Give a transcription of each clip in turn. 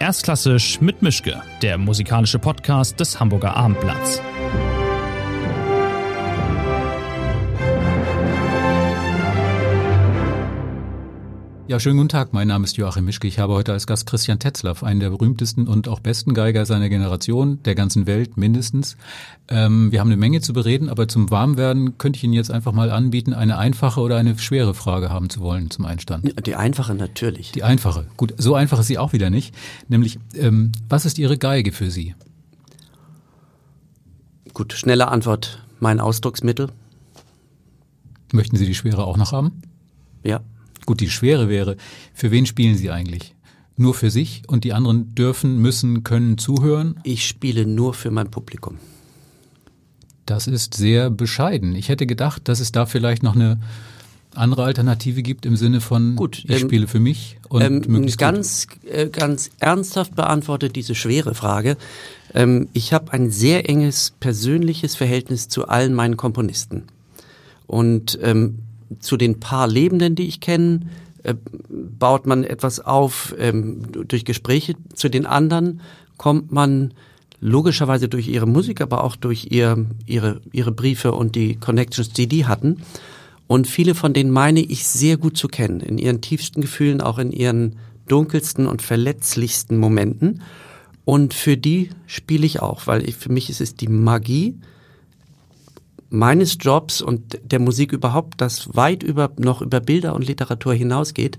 Erstklassisch mit Mischke, der musikalische Podcast des Hamburger Abendblatts. Ja, schönen guten Tag. Mein Name ist Joachim Mischke. Ich habe heute als Gast Christian Tetzlaff, einen der berühmtesten und auch besten Geiger seiner Generation, der ganzen Welt mindestens. Ähm, wir haben eine Menge zu bereden, aber zum Warmwerden könnte ich Ihnen jetzt einfach mal anbieten, eine einfache oder eine schwere Frage haben zu wollen zum Einstand. Die einfache natürlich. Die einfache. Gut, so einfach ist sie auch wieder nicht. Nämlich, ähm, was ist Ihre Geige für Sie? Gut, schnelle Antwort. Mein Ausdrucksmittel. Möchten Sie die schwere auch noch haben? Ja. Gut, die Schwere wäre, für wen spielen Sie eigentlich? Nur für sich und die anderen dürfen, müssen, können zuhören? Ich spiele nur für mein Publikum. Das ist sehr bescheiden. Ich hätte gedacht, dass es da vielleicht noch eine andere Alternative gibt im Sinne von gut, ich ähm, spiele für mich und ähm, möglichst ganz äh, ganz ernsthaft beantwortet diese schwere Frage. Ähm, ich habe ein sehr enges persönliches Verhältnis zu allen meinen Komponisten und ähm, zu den paar Lebenden, die ich kenne, äh, baut man etwas auf ähm, durch Gespräche. Zu den anderen kommt man logischerweise durch ihre Musik, aber auch durch ihr, ihre, ihre Briefe und die Connections, die die hatten. Und viele von denen meine ich sehr gut zu kennen, in ihren tiefsten Gefühlen, auch in ihren dunkelsten und verletzlichsten Momenten. Und für die spiele ich auch, weil ich, für mich ist es die Magie, meines Jobs und der Musik überhaupt, das weit über, noch über Bilder und Literatur hinausgeht,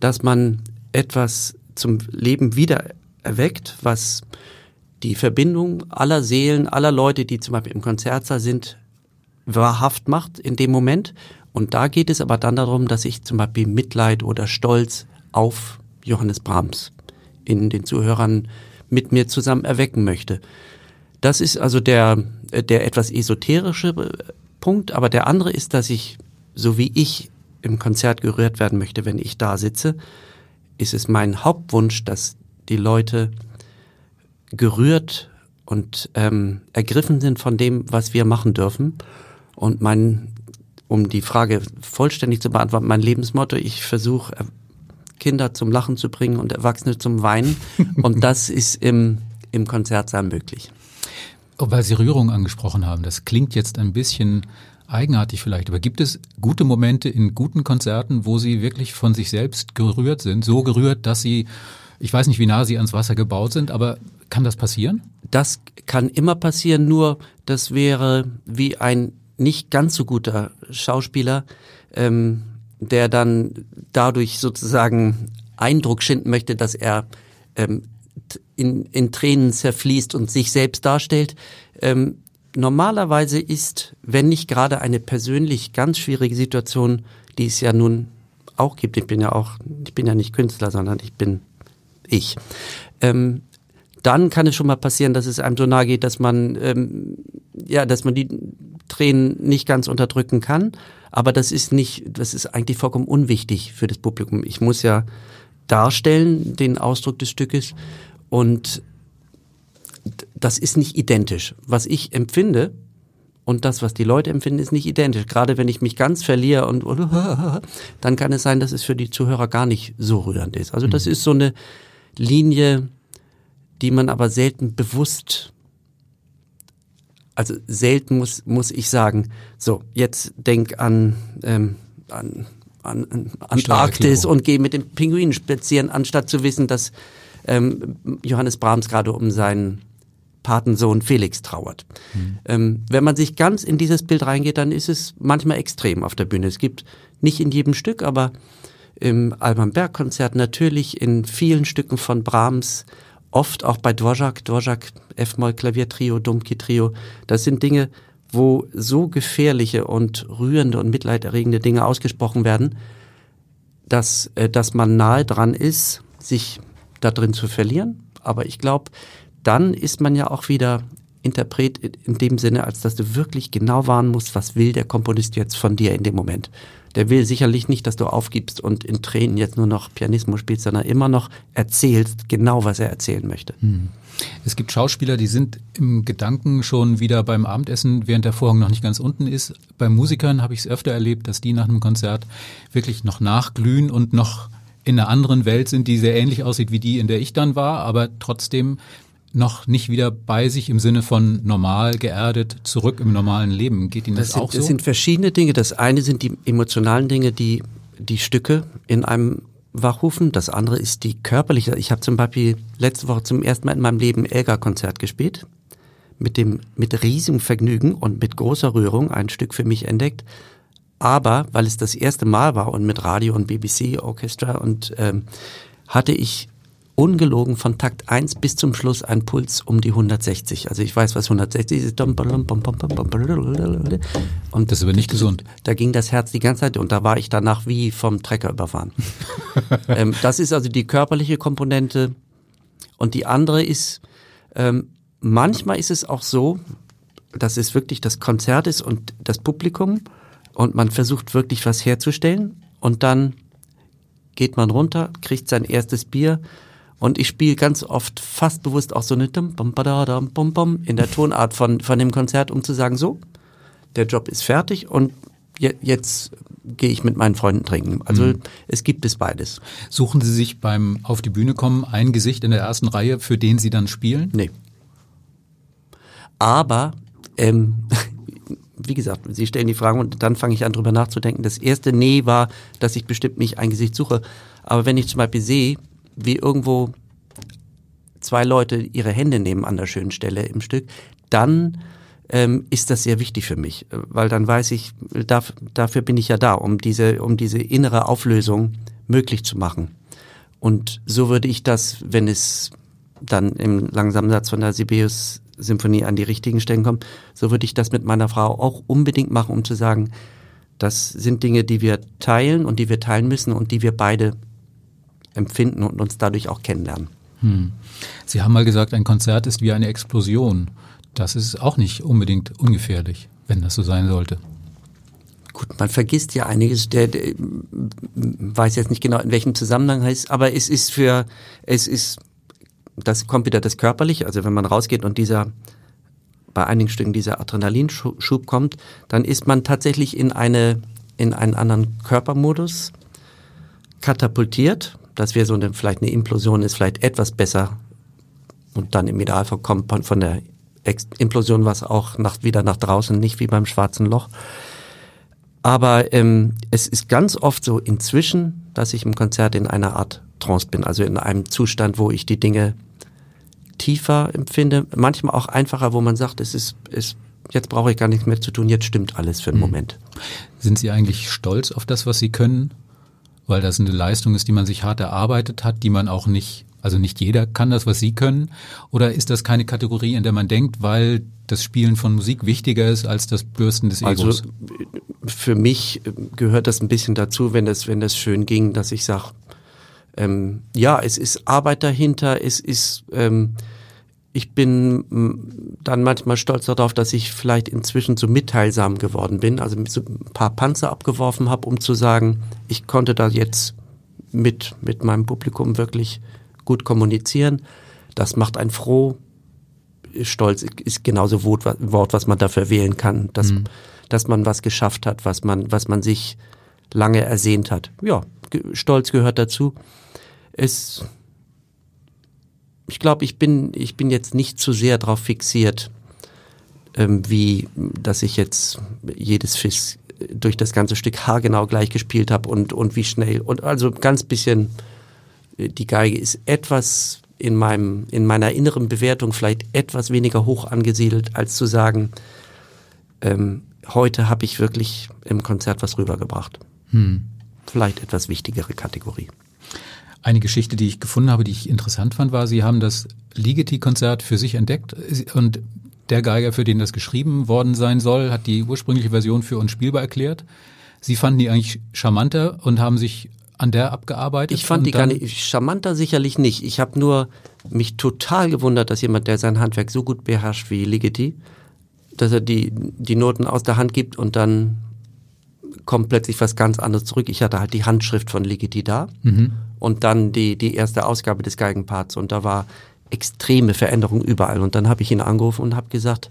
dass man etwas zum Leben wieder erweckt, was die Verbindung aller Seelen, aller Leute, die zum Beispiel im Konzertsaal sind, wahrhaft macht in dem Moment. Und da geht es aber dann darum, dass ich zum Beispiel Mitleid oder Stolz auf Johannes Brahms in den Zuhörern mit mir zusammen erwecken möchte. Das ist also der, der etwas esoterische äh, Punkt, aber der andere ist, dass ich, so wie ich im Konzert gerührt werden möchte, wenn ich da sitze, ist es mein Hauptwunsch, dass die Leute gerührt und ähm, ergriffen sind von dem, was wir machen dürfen. Und mein, um die Frage vollständig zu beantworten, mein Lebensmotto, ich versuche Kinder zum Lachen zu bringen und Erwachsene zum Weinen. und das ist im, im Konzertsaal möglich. Weil Sie Rührung angesprochen haben, das klingt jetzt ein bisschen eigenartig vielleicht, aber gibt es gute Momente in guten Konzerten, wo Sie wirklich von sich selbst gerührt sind, so gerührt, dass Sie, ich weiß nicht, wie nah Sie ans Wasser gebaut sind, aber kann das passieren? Das kann immer passieren, nur das wäre wie ein nicht ganz so guter Schauspieler, ähm, der dann dadurch sozusagen Eindruck schinden möchte, dass er ähm, in, in Tränen zerfließt und sich selbst darstellt. Ähm, normalerweise ist, wenn nicht gerade eine persönlich ganz schwierige Situation, die es ja nun auch gibt, ich bin ja auch, ich bin ja nicht Künstler, sondern ich bin ich. Ähm, dann kann es schon mal passieren, dass es einem so nahe geht, dass man ähm, ja, dass man die Tränen nicht ganz unterdrücken kann. Aber das ist nicht, das ist eigentlich vollkommen unwichtig für das Publikum. Ich muss ja darstellen den Ausdruck des Stückes und das ist nicht identisch. Was ich empfinde und das, was die Leute empfinden, ist nicht identisch. Gerade wenn ich mich ganz verliere und dann kann es sein, dass es für die Zuhörer gar nicht so rührend ist. Also das mhm. ist so eine Linie, die man aber selten bewusst also selten muss, muss ich sagen, so, jetzt denk an, ähm, an, an, an Antarktis und geh mit den Pinguinen spazieren, anstatt zu wissen, dass ähm, Johannes Brahms gerade um seinen Patensohn Felix trauert. Mhm. Ähm, wenn man sich ganz in dieses Bild reingeht, dann ist es manchmal extrem auf der Bühne. Es gibt nicht in jedem Stück, aber im Alban Berg Konzert natürlich in vielen Stücken von Brahms, oft auch bei Dvorak, Dvorak F-Moll Klaviertrio, Dumki Trio. Das sind Dinge, wo so gefährliche und rührende und mitleiderregende Dinge ausgesprochen werden, dass, äh, dass man nahe dran ist, sich da drin zu verlieren. Aber ich glaube, dann ist man ja auch wieder Interpret in dem Sinne, als dass du wirklich genau warnen musst, was will der Komponist jetzt von dir in dem Moment. Der will sicherlich nicht, dass du aufgibst und in Tränen jetzt nur noch Pianismus spielst, sondern immer noch erzählst genau, was er erzählen möchte. Hm. Es gibt Schauspieler, die sind im Gedanken schon wieder beim Abendessen, während der Vorhang noch nicht ganz unten ist. Bei Musikern habe ich es öfter erlebt, dass die nach einem Konzert wirklich noch nachglühen und noch in einer anderen Welt sind, die sehr ähnlich aussieht wie die, in der ich dann war, aber trotzdem noch nicht wieder bei sich im Sinne von normal, geerdet, zurück im normalen Leben. Geht Ihnen das, das sind, auch so? Das sind verschiedene Dinge. Das eine sind die emotionalen Dinge, die die Stücke in einem wachrufen. Das andere ist die körperliche. Ich habe zum Beispiel letzte Woche zum ersten Mal in meinem Leben Elgar-Konzert gespielt. Mit dem, mit riesigem Vergnügen und mit großer Rührung ein Stück für mich entdeckt. Aber, weil es das erste Mal war und mit Radio und BBC Orchestra und ähm, hatte ich ungelogen von Takt 1 bis zum Schluss ein Puls um die 160. Also ich weiß, was 160 ist. Und das ist aber nicht gesund. Da ging das Herz die ganze Zeit und da war ich danach wie vom Trecker überfahren. ähm, das ist also die körperliche Komponente. Und die andere ist, ähm, manchmal ist es auch so, dass es wirklich das Konzert ist und das Publikum und man versucht wirklich was herzustellen und dann geht man runter, kriegt sein erstes Bier und ich spiele ganz oft fast bewusst auch so eine in der Tonart von, von dem Konzert, um zu sagen, so, der Job ist fertig und je, jetzt gehe ich mit meinen Freunden trinken. Also mhm. es gibt es beides. Suchen Sie sich beim Auf die Bühne kommen ein Gesicht in der ersten Reihe, für den Sie dann spielen? Nee. Aber, ähm, wie gesagt, Sie stellen die Fragen und dann fange ich an, drüber nachzudenken. Das erste Nee war, dass ich bestimmt nicht ein Gesicht suche. Aber wenn ich zum Beispiel sehe, wie irgendwo zwei Leute ihre Hände nehmen an der schönen Stelle im Stück, dann ähm, ist das sehr wichtig für mich, weil dann weiß ich, darf, dafür bin ich ja da, um diese, um diese innere Auflösung möglich zu machen. Und so würde ich das, wenn es dann im langsamen Satz von der Sibelius Symphonie an die richtigen Stellen kommt, so würde ich das mit meiner Frau auch unbedingt machen, um zu sagen, das sind Dinge, die wir teilen und die wir teilen müssen und die wir beide empfinden und uns dadurch auch kennenlernen. Hm. Sie haben mal gesagt, ein Konzert ist wie eine Explosion. Das ist auch nicht unbedingt ungefährlich, wenn das so sein sollte. Gut, man vergisst ja einiges, der, der weiß jetzt nicht genau, in welchem Zusammenhang heißt, aber es ist für, es ist, das kommt wieder das Körperliche, also wenn man rausgeht und dieser, bei einigen Stücken dieser Adrenalinschub kommt, dann ist man tatsächlich in eine, in einen anderen Körpermodus katapultiert das wäre so eine, vielleicht eine Implosion ist vielleicht etwas besser und dann im Idealfall kommt von der Ex Implosion was auch nach, wieder nach draußen, nicht wie beim schwarzen Loch. Aber ähm, es ist ganz oft so inzwischen, dass ich im Konzert in einer Art Trance bin, also in einem Zustand, wo ich die Dinge tiefer empfinde, manchmal auch einfacher, wo man sagt, es ist, es, jetzt brauche ich gar nichts mehr zu tun, jetzt stimmt alles für einen mhm. Moment. Sind Sie eigentlich stolz auf das, was Sie können? weil das eine Leistung ist, die man sich hart erarbeitet hat, die man auch nicht, also nicht jeder kann das, was Sie können? Oder ist das keine Kategorie, in der man denkt, weil das Spielen von Musik wichtiger ist als das Bürsten des Egos? Also für mich gehört das ein bisschen dazu, wenn das, wenn das schön ging, dass ich sage, ähm, ja, es ist Arbeit dahinter, es ist ähm, ich bin dann manchmal stolz darauf, dass ich vielleicht inzwischen so mitteilsam geworden bin, also so ein paar Panzer abgeworfen habe, um zu sagen, ich konnte da jetzt mit, mit meinem Publikum wirklich gut kommunizieren. Das macht einen froh. Stolz ist genauso Wort, Wort was man dafür wählen kann, dass, mhm. dass man was geschafft hat, was man, was man sich lange ersehnt hat. Ja, Stolz gehört dazu. Es ich glaube, ich bin, ich bin jetzt nicht zu sehr darauf fixiert, ähm, wie, dass ich jetzt jedes Fiss durch das ganze Stück haargenau gleich gespielt habe und, und wie schnell. Und also ganz bisschen, äh, die Geige ist etwas in meinem, in meiner inneren Bewertung vielleicht etwas weniger hoch angesiedelt, als zu sagen, ähm, heute habe ich wirklich im Konzert was rübergebracht. Hm. Vielleicht etwas wichtigere Kategorie. Eine Geschichte, die ich gefunden habe, die ich interessant fand, war, Sie haben das Ligeti-Konzert für sich entdeckt und der Geiger, für den das geschrieben worden sein soll, hat die ursprüngliche Version für uns spielbar erklärt. Sie fanden die eigentlich charmanter und haben sich an der abgearbeitet? Ich fand die gar nicht charmanter sicherlich nicht. Ich habe nur mich total gewundert, dass jemand, der sein Handwerk so gut beherrscht wie Ligeti, dass er die, die Noten aus der Hand gibt und dann kommt plötzlich was ganz anderes zurück. Ich hatte halt die Handschrift von Ligeti da mhm. und dann die, die erste Ausgabe des Geigenparts und da war extreme Veränderung überall. Und dann habe ich ihn angerufen und habe gesagt,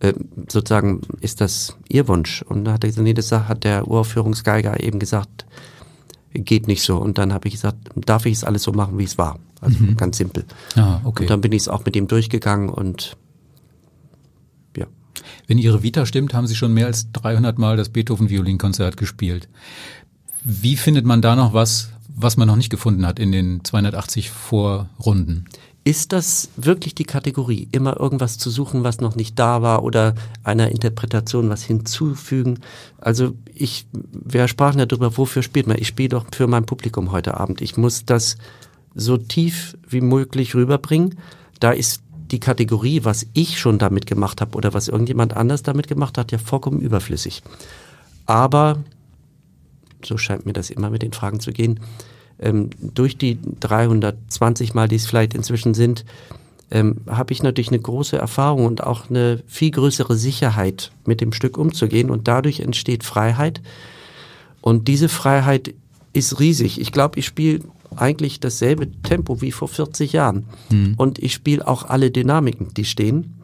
äh, sozusagen, ist das Ihr Wunsch? Und dann hat er gesagt, nee, das hat der Uraufführungsgeiger eben gesagt, geht nicht so. Und dann habe ich gesagt, darf ich es alles so machen, wie es war? Also mhm. ganz simpel. Ah, okay. Und dann bin ich es auch mit ihm durchgegangen und. Wenn Ihre Vita stimmt, haben Sie schon mehr als 300 Mal das Beethoven-Violinkonzert gespielt. Wie findet man da noch was, was man noch nicht gefunden hat in den 280 Vorrunden? Ist das wirklich die Kategorie, immer irgendwas zu suchen, was noch nicht da war oder einer Interpretation was hinzufügen? Also ich, wir sprachen ja darüber, wofür spielt man? Ich spiele doch für mein Publikum heute Abend. Ich muss das so tief wie möglich rüberbringen. Da ist die Kategorie, was ich schon damit gemacht habe oder was irgendjemand anders damit gemacht hat, ja vollkommen überflüssig. Aber, so scheint mir das immer mit den Fragen zu gehen, ähm, durch die 320 Mal, die es vielleicht inzwischen sind, ähm, habe ich natürlich eine große Erfahrung und auch eine viel größere Sicherheit, mit dem Stück umzugehen. Und dadurch entsteht Freiheit. Und diese Freiheit ist riesig. Ich glaube, ich spiele eigentlich dasselbe Tempo wie vor 40 Jahren. Mhm. Und ich spiele auch alle Dynamiken, die stehen.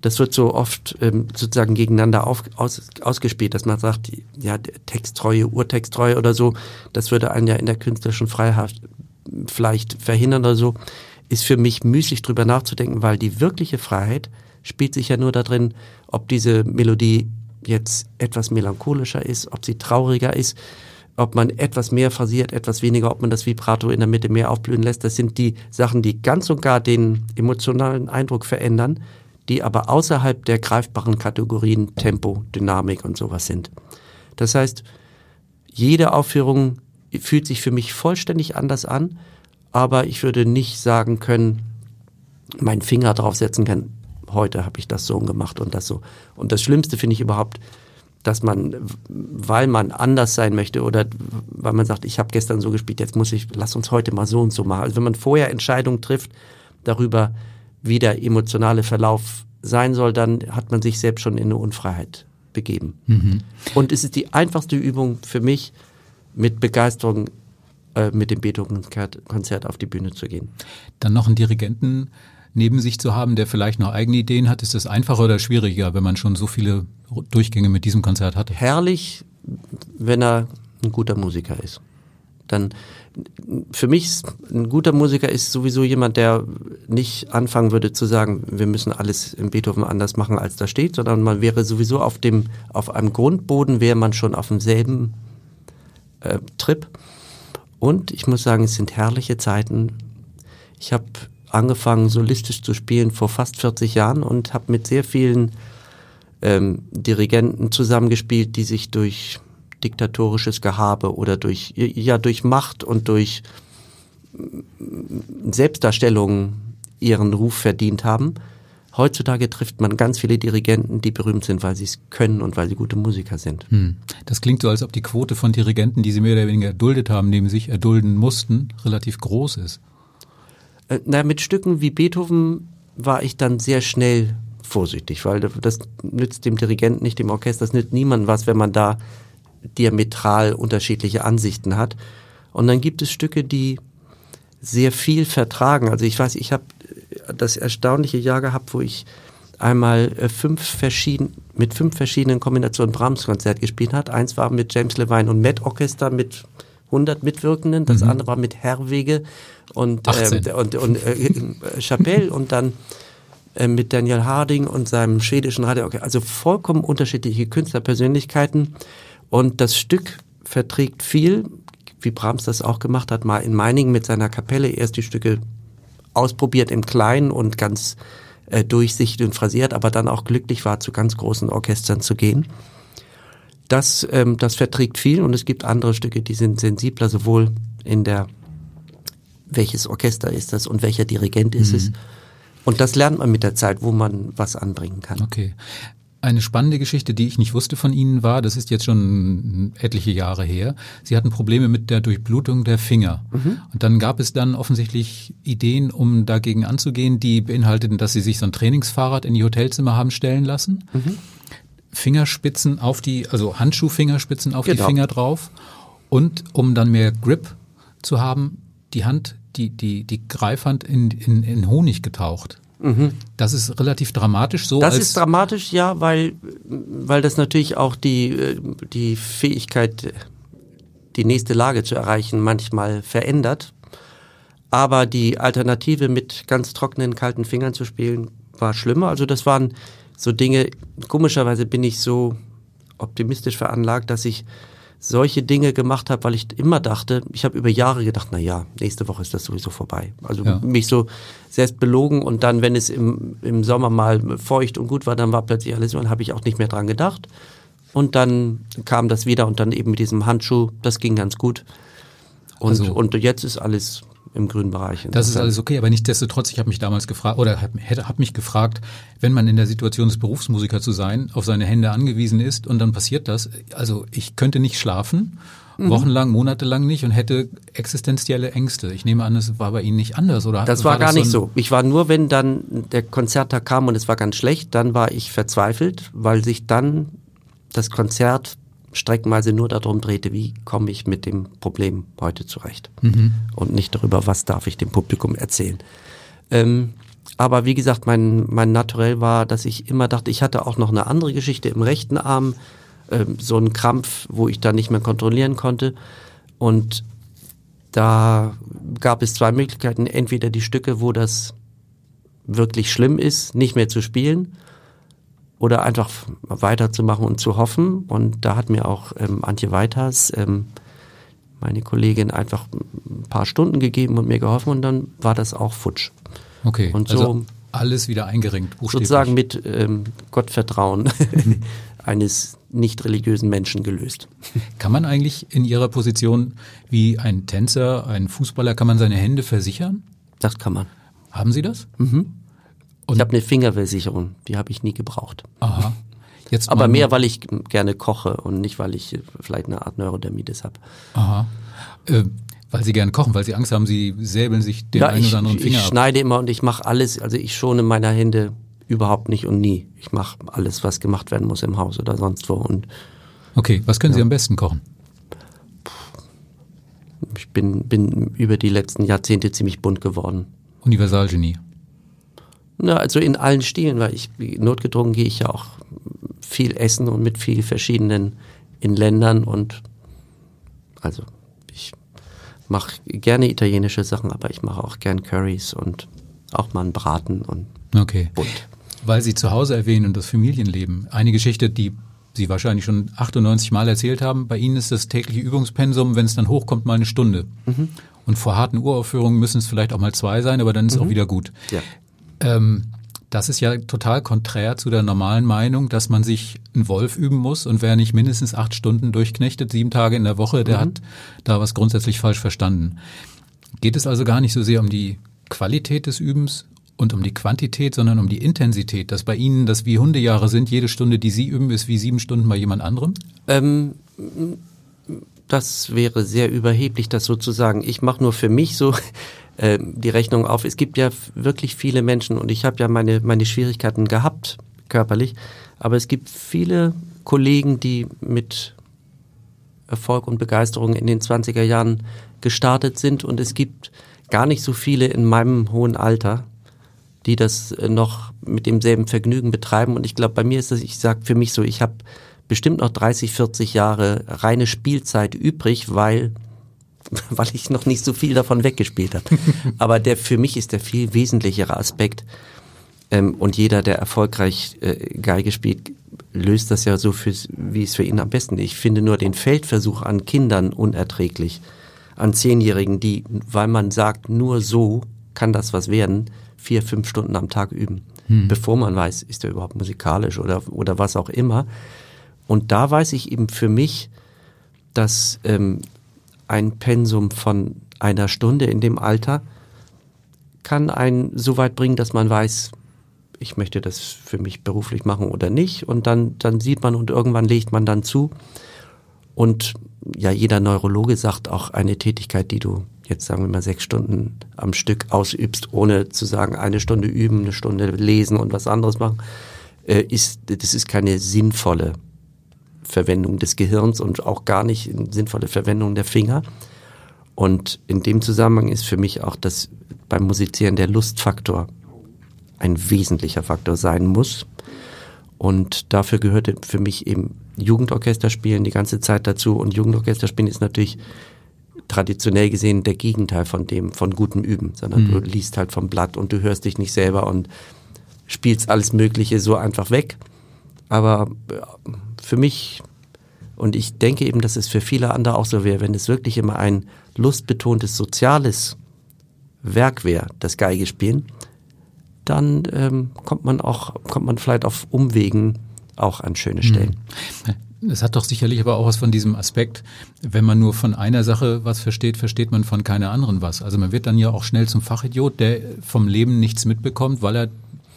Das wird so oft ähm, sozusagen gegeneinander auf, aus, ausgespielt, dass man sagt, ja, Texttreue, Urtexttreue oder so, das würde einen ja in der künstlerischen Freiheit vielleicht verhindern oder so, ist für mich müßig drüber nachzudenken, weil die wirkliche Freiheit spielt sich ja nur darin, ob diese Melodie jetzt etwas melancholischer ist, ob sie trauriger ist, ob man etwas mehr phrasiert, etwas weniger, ob man das Vibrato in der Mitte mehr aufblühen lässt. Das sind die Sachen, die ganz und gar den emotionalen Eindruck verändern die aber außerhalb der greifbaren Kategorien Tempo, Dynamik und sowas sind. Das heißt, jede Aufführung fühlt sich für mich vollständig anders an, aber ich würde nicht sagen können, meinen Finger draufsetzen können, heute habe ich das so gemacht und das so. Und das Schlimmste finde ich überhaupt, dass man, weil man anders sein möchte oder weil man sagt, ich habe gestern so gespielt, jetzt muss ich, lass uns heute mal so und so machen. Also wenn man vorher Entscheidungen trifft darüber, wie der emotionale Verlauf sein soll, dann hat man sich selbst schon in eine Unfreiheit begeben. Mhm. Und es ist die einfachste Übung für mich, mit Begeisterung äh, mit dem Beethoven-Konzert auf die Bühne zu gehen. Dann noch einen Dirigenten neben sich zu haben, der vielleicht noch eigene Ideen hat, ist das einfacher oder schwieriger, wenn man schon so viele Durchgänge mit diesem Konzert hatte? Herrlich, wenn er ein guter Musiker ist. Dann für mich ein guter Musiker ist sowieso jemand, der nicht anfangen würde zu sagen, wir müssen alles im Beethoven anders machen, als da steht, sondern man wäre sowieso auf dem, auf einem Grundboden wäre man schon auf demselben äh, Trip. Und ich muss sagen, es sind herrliche Zeiten. Ich habe angefangen, solistisch zu spielen vor fast 40 Jahren und habe mit sehr vielen ähm, Dirigenten zusammengespielt, die sich durch diktatorisches Gehabe oder durch, ja, durch Macht und durch Selbstdarstellung ihren Ruf verdient haben. Heutzutage trifft man ganz viele Dirigenten, die berühmt sind, weil sie es können und weil sie gute Musiker sind. Hm. Das klingt so, als ob die Quote von Dirigenten, die sie mehr oder weniger erduldet haben, neben sich erdulden mussten, relativ groß ist. Äh, na, mit Stücken wie Beethoven war ich dann sehr schnell vorsichtig, weil das nützt dem Dirigenten nicht, dem Orchester, das nützt niemandem was, wenn man da diametral unterschiedliche Ansichten hat. Und dann gibt es Stücke, die sehr viel vertragen. Also ich weiß, ich habe das erstaunliche Jahr gehabt, wo ich einmal äh, fünf verschieden, mit fünf verschiedenen Kombinationen Brahms-Konzert gespielt hat. Eins war mit James Levine und Met Orchester mit 100 Mitwirkenden, das mhm. andere war mit Herwege und, äh, und, und äh, Chapelle und dann äh, mit Daniel Harding und seinem schwedischen Radio. Also vollkommen unterschiedliche Künstlerpersönlichkeiten. Und das Stück verträgt viel, wie Brahms das auch gemacht hat, mal in Meiningen mit seiner Kapelle erst die Stücke ausprobiert im Kleinen und ganz äh, durchsichtig und phrasiert, aber dann auch glücklich war, zu ganz großen Orchestern zu gehen. Das, ähm, das verträgt viel und es gibt andere Stücke, die sind sensibler, sowohl in der, welches Orchester ist das und welcher Dirigent ist mhm. es. Und das lernt man mit der Zeit, wo man was anbringen kann. Okay. Eine spannende Geschichte, die ich nicht wusste von Ihnen war, das ist jetzt schon etliche Jahre her. Sie hatten Probleme mit der Durchblutung der Finger. Mhm. Und dann gab es dann offensichtlich Ideen, um dagegen anzugehen, die beinhalteten, dass Sie sich so ein Trainingsfahrrad in die Hotelzimmer haben stellen lassen. Mhm. Fingerspitzen auf die, also Handschuhfingerspitzen auf genau. die Finger drauf. Und um dann mehr Grip zu haben, die Hand, die, die, die Greifhand in, in, in Honig getaucht. Mhm. Das ist relativ dramatisch so. Das ist dramatisch, ja, weil, weil das natürlich auch die, die Fähigkeit, die nächste Lage zu erreichen, manchmal verändert. Aber die Alternative mit ganz trockenen, kalten Fingern zu spielen, war schlimmer. Also das waren so Dinge, komischerweise bin ich so optimistisch veranlagt, dass ich solche Dinge gemacht habe, weil ich immer dachte, ich habe über Jahre gedacht, na ja, nächste Woche ist das sowieso vorbei. Also ja. mich so selbst belogen und dann, wenn es im, im Sommer mal feucht und gut war, dann war plötzlich alles dann habe ich auch nicht mehr dran gedacht. Und dann kam das wieder und dann eben mit diesem Handschuh, das ging ganz gut. Und, also, und jetzt ist alles im grünen Bereich. Das ist alles okay, aber nichtsdestotrotz, ich habe mich damals gefragt oder habe hab mich gefragt, wenn man in der Situation des Berufsmusiker zu sein, auf seine Hände angewiesen ist und dann passiert das, also ich könnte nicht schlafen, mhm. wochenlang, monatelang nicht und hätte existenzielle Ängste. Ich nehme an, es war bei Ihnen nicht anders, oder? Das war, war gar das nicht so. Ich war nur, wenn dann der Konzerttag kam und es war ganz schlecht, dann war ich verzweifelt, weil sich dann das Konzert streckenweise nur darum drehte, wie komme ich mit dem Problem heute zurecht mhm. und nicht darüber, was darf ich dem Publikum erzählen. Ähm, aber wie gesagt, mein, mein Naturell war, dass ich immer dachte, ich hatte auch noch eine andere Geschichte im rechten Arm, ähm, so einen Krampf, wo ich da nicht mehr kontrollieren konnte. Und da gab es zwei Möglichkeiten. Entweder die Stücke, wo das wirklich schlimm ist, nicht mehr zu spielen oder einfach weiterzumachen und zu hoffen. Und da hat mir auch ähm, Antje Weiters, ähm, meine Kollegin, einfach ein paar Stunden gegeben und mir geholfen und dann war das auch futsch. Okay, und so also alles wieder eingerenkt, sozusagen mit ähm, Gottvertrauen eines nicht religiösen Menschen gelöst. Kann man eigentlich in Ihrer Position wie ein Tänzer, ein Fußballer, kann man seine Hände versichern? Das kann man. Haben Sie das? Mhm. Und ich habe eine Fingerversicherung, die habe ich nie gebraucht. Aha. Jetzt Aber mehr, weil ich gerne koche und nicht, weil ich vielleicht eine Art Neurodermitis habe. Aha. Äh, weil Sie gerne kochen, weil Sie Angst haben, Sie säbeln sich den ja, einen oder anderen Finger ich ab. Ich schneide immer und ich mache alles, also ich schone meine Hände überhaupt nicht und nie. Ich mache alles, was gemacht werden muss im Haus oder sonst wo. Und, okay, was können ja. Sie am besten kochen? Ich bin, bin über die letzten Jahrzehnte ziemlich bunt geworden. Universalgenie. Na, also in allen Stilen, weil ich notgedrungen gehe ich ja auch viel essen und mit viel verschiedenen in Ländern und also ich mache gerne italienische Sachen, aber ich mache auch gern Curries und auch mal einen Braten und okay. bunt. Weil Sie zu Hause erwähnen und das Familienleben. Eine Geschichte, die Sie wahrscheinlich schon 98 Mal erzählt haben. Bei Ihnen ist das tägliche Übungspensum, wenn es dann hochkommt, mal eine Stunde. Mhm. Und vor harten Uraufführungen müssen es vielleicht auch mal zwei sein, aber dann ist mhm. auch wieder gut. Ja. Ähm, das ist ja total konträr zu der normalen Meinung, dass man sich einen Wolf üben muss und wer nicht mindestens acht Stunden durchknechtet, sieben Tage in der Woche, der mhm. hat da was grundsätzlich falsch verstanden. Geht es also gar nicht so sehr um die Qualität des Übens und um die Quantität, sondern um die Intensität, dass bei Ihnen das wie Hundejahre sind, jede Stunde, die Sie üben, ist wie sieben Stunden bei jemand anderem? Ähm, das wäre sehr überheblich, das sozusagen. Ich mache nur für mich so äh, die Rechnung auf. Es gibt ja wirklich viele Menschen und ich habe ja meine, meine Schwierigkeiten gehabt, körperlich, aber es gibt viele Kollegen, die mit Erfolg und Begeisterung in den 20er Jahren gestartet sind und es gibt gar nicht so viele in meinem hohen Alter, die das äh, noch mit demselben Vergnügen betreiben. Und ich glaube, bei mir ist das, ich sage für mich so, ich habe bestimmt noch 30, 40 Jahre reine Spielzeit übrig, weil weil ich noch nicht so viel davon weggespielt habe. Aber der für mich ist der viel wesentlichere Aspekt. Ähm, und jeder, der erfolgreich äh, Geige spielt, löst das ja so, für, wie es für ihn am besten ist. Ich finde nur den Feldversuch an Kindern unerträglich. An Zehnjährigen, die, weil man sagt, nur so kann das was werden, vier, fünf Stunden am Tag üben. Hm. Bevor man weiß, ist er überhaupt musikalisch oder, oder was auch immer. Und da weiß ich eben für mich, dass ähm, ein Pensum von einer Stunde in dem Alter kann einen so weit bringen, dass man weiß, ich möchte das für mich beruflich machen oder nicht. Und dann, dann sieht man und irgendwann legt man dann zu. Und ja, jeder Neurologe sagt auch eine Tätigkeit, die du jetzt sagen wir mal sechs Stunden am Stück ausübst, ohne zu sagen, eine Stunde üben, eine Stunde lesen und was anderes machen, äh, ist, das ist keine sinnvolle Verwendung des Gehirns und auch gar nicht sinnvolle Verwendung der Finger. Und in dem Zusammenhang ist für mich auch das beim Musizieren der Lustfaktor ein wesentlicher Faktor sein muss. Und dafür gehörte für mich eben Jugendorchesterspielen die ganze Zeit dazu. Und Jugendorchesterspielen ist natürlich traditionell gesehen der Gegenteil von dem, von gutem Üben, sondern mhm. du liest halt vom Blatt und du hörst dich nicht selber und spielst alles Mögliche so einfach weg. Aber für mich und ich denke eben, dass es für viele andere auch so wäre, wenn es wirklich immer ein lustbetontes soziales Werk wäre, das Geige spielen, dann ähm, kommt man auch, kommt man vielleicht auf Umwegen auch an schöne Stellen. Es hat doch sicherlich aber auch was von diesem Aspekt, wenn man nur von einer Sache was versteht, versteht man von keiner anderen was. Also man wird dann ja auch schnell zum Fachidiot, der vom Leben nichts mitbekommt, weil er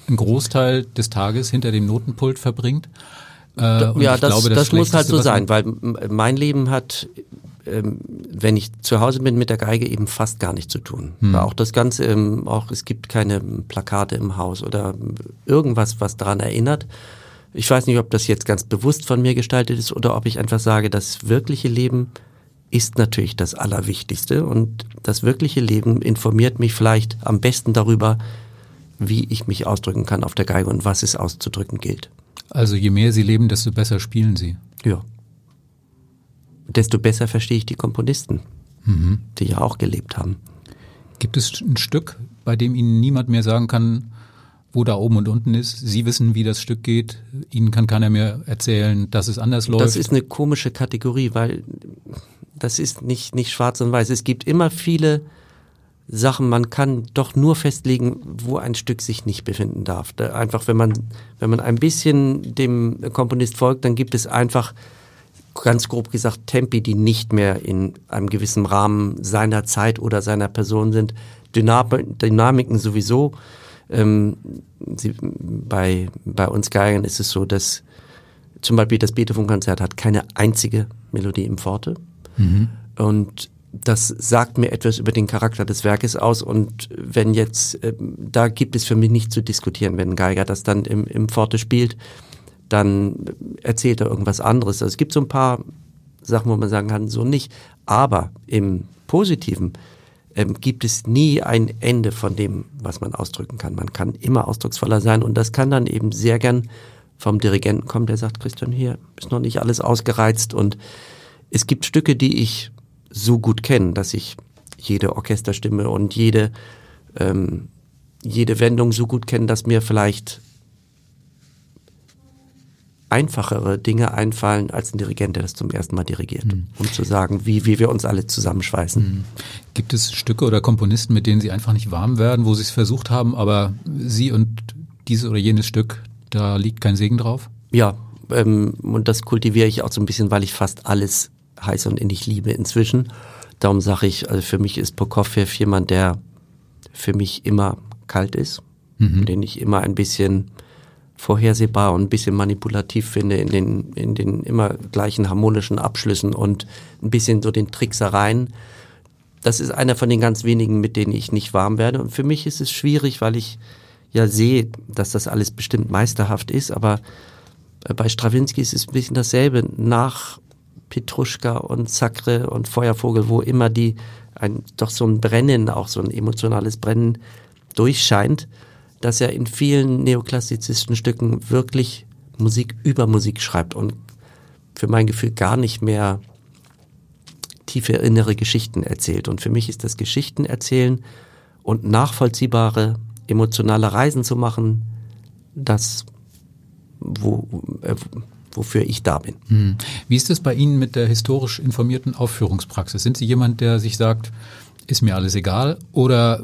einen Großteil des Tages hinter dem Notenpult verbringt äh, ja, das, glaube, das, das muss halt so sein, weil mein Leben hat, ähm, wenn ich zu Hause bin mit der Geige, eben fast gar nichts zu tun. Hm. Auch das Ganze, ähm, auch es gibt keine Plakate im Haus oder irgendwas, was daran erinnert. Ich weiß nicht, ob das jetzt ganz bewusst von mir gestaltet ist oder ob ich einfach sage, das wirkliche Leben ist natürlich das Allerwichtigste und das wirkliche Leben informiert mich vielleicht am besten darüber, wie ich mich ausdrücken kann auf der Geige und was es auszudrücken gilt. Also je mehr sie leben, desto besser spielen sie. Ja. Desto besser verstehe ich die Komponisten, mhm. die ja auch gelebt haben. Gibt es ein Stück, bei dem Ihnen niemand mehr sagen kann, wo da oben und unten ist? Sie wissen, wie das Stück geht. Ihnen kann keiner mehr erzählen, dass es anders läuft. Das ist eine komische Kategorie, weil das ist nicht, nicht schwarz und weiß. Es gibt immer viele Sachen, man kann doch nur festlegen, wo ein Stück sich nicht befinden darf. Da einfach, wenn man, wenn man ein bisschen dem Komponist folgt, dann gibt es einfach, ganz grob gesagt, Tempi, die nicht mehr in einem gewissen Rahmen seiner Zeit oder seiner Person sind. Dynamiken sowieso. Ähm, sie, bei, bei uns Geigern ist es so, dass zum Beispiel das Beethoven-Konzert hat keine einzige Melodie im Forte. Mhm. Und das sagt mir etwas über den Charakter des Werkes aus und wenn jetzt, äh, da gibt es für mich nicht zu diskutieren, wenn ein Geiger das dann im, im Forte spielt, dann erzählt er irgendwas anderes. Also es gibt so ein paar Sachen, wo man sagen kann, so nicht. Aber im Positiven ähm, gibt es nie ein Ende von dem, was man ausdrücken kann. Man kann immer ausdrucksvoller sein und das kann dann eben sehr gern vom Dirigenten kommen, der sagt, Christian, hier ist noch nicht alles ausgereizt und es gibt Stücke, die ich so gut kennen, dass ich jede Orchesterstimme und jede, ähm, jede Wendung so gut kenne, dass mir vielleicht einfachere Dinge einfallen als ein Dirigent, der das zum ersten Mal dirigiert, mhm. um zu sagen, wie, wie wir uns alle zusammenschweißen. Mhm. Gibt es Stücke oder Komponisten, mit denen Sie einfach nicht warm werden, wo Sie es versucht haben, aber Sie und dieses oder jenes Stück, da liegt kein Segen drauf? Ja, ähm, und das kultiviere ich auch so ein bisschen, weil ich fast alles heiß und innig liebe inzwischen. Darum sage ich, also für mich ist Prokofjew jemand, der für mich immer kalt ist, mhm. den ich immer ein bisschen vorhersehbar und ein bisschen manipulativ finde in den, in den immer gleichen harmonischen Abschlüssen und ein bisschen so den Tricksereien. Das ist einer von den ganz wenigen, mit denen ich nicht warm werde. Und für mich ist es schwierig, weil ich ja sehe, dass das alles bestimmt meisterhaft ist, aber bei Stravinsky ist es ein bisschen dasselbe. Nach Petruschka und Sacre und Feuervogel, wo immer die ein, doch so ein Brennen, auch so ein emotionales Brennen durchscheint, dass er in vielen neoklassizistischen Stücken wirklich Musik über Musik schreibt und für mein Gefühl gar nicht mehr tiefe innere Geschichten erzählt. Und für mich ist das Geschichten erzählen und nachvollziehbare emotionale Reisen zu machen, das, wo, äh, wofür ich da bin. Hm. Wie ist es bei Ihnen mit der historisch informierten Aufführungspraxis? Sind Sie jemand, der sich sagt, ist mir alles egal? Oder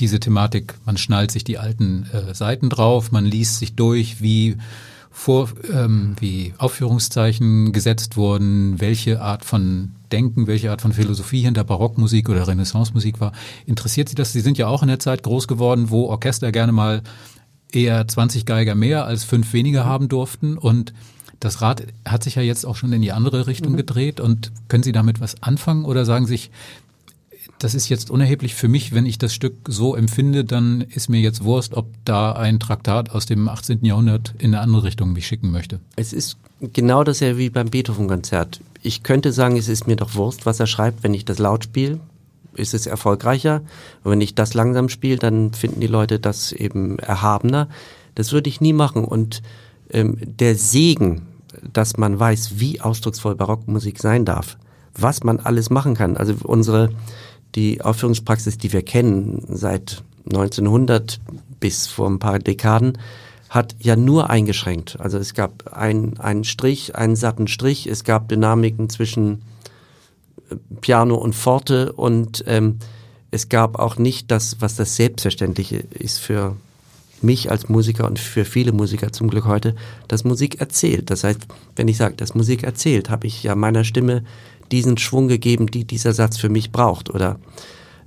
diese Thematik, man schnallt sich die alten äh, Seiten drauf, man liest sich durch, wie vor, ähm, wie Aufführungszeichen gesetzt wurden, welche Art von Denken, welche Art von Philosophie hinter Barockmusik oder Renaissancemusik war. Interessiert Sie das? Sie sind ja auch in der Zeit groß geworden, wo Orchester gerne mal eher 20 Geiger mehr als fünf weniger haben durften und das Rad hat sich ja jetzt auch schon in die andere Richtung mhm. gedreht und können Sie damit was anfangen oder sagen sich, das ist jetzt unerheblich für mich, wenn ich das Stück so empfinde, dann ist mir jetzt Wurst, ob da ein Traktat aus dem 18. Jahrhundert in eine andere Richtung mich schicken möchte. Es ist genau das ja wie beim Beethoven-Konzert. Ich könnte sagen, es ist mir doch Wurst, was er schreibt, wenn ich das laut spiele, ist es erfolgreicher. Und wenn ich das langsam spiele, dann finden die Leute das eben erhabener. Das würde ich nie machen und ähm, der Segen, dass man weiß, wie ausdrucksvoll Barockmusik sein darf, was man alles machen kann. Also unsere, die Aufführungspraxis, die wir kennen seit 1900 bis vor ein paar Dekaden, hat ja nur eingeschränkt. Also es gab ein, einen Strich, einen satten Strich, es gab Dynamiken zwischen äh, Piano und Forte und ähm, es gab auch nicht das, was das Selbstverständliche ist für mich als Musiker und für viele Musiker zum Glück heute, dass Musik erzählt. Das heißt, wenn ich sage, dass Musik erzählt, habe ich ja meiner Stimme diesen Schwung gegeben, die dieser Satz für mich braucht. Oder,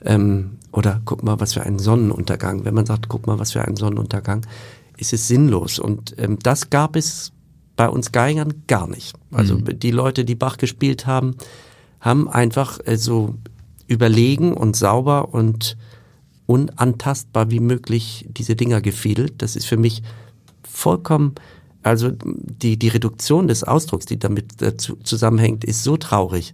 ähm, oder guck mal, was für ein Sonnenuntergang. Wenn man sagt, guck mal, was für ein Sonnenuntergang, ist es sinnlos. Und ähm, das gab es bei uns Geigern gar nicht. Also mhm. die Leute, die Bach gespielt haben, haben einfach äh, so überlegen und sauber und unantastbar wie möglich diese Dinger gefiedelt. Das ist für mich vollkommen, also die, die Reduktion des Ausdrucks, die damit dazu zusammenhängt, ist so traurig.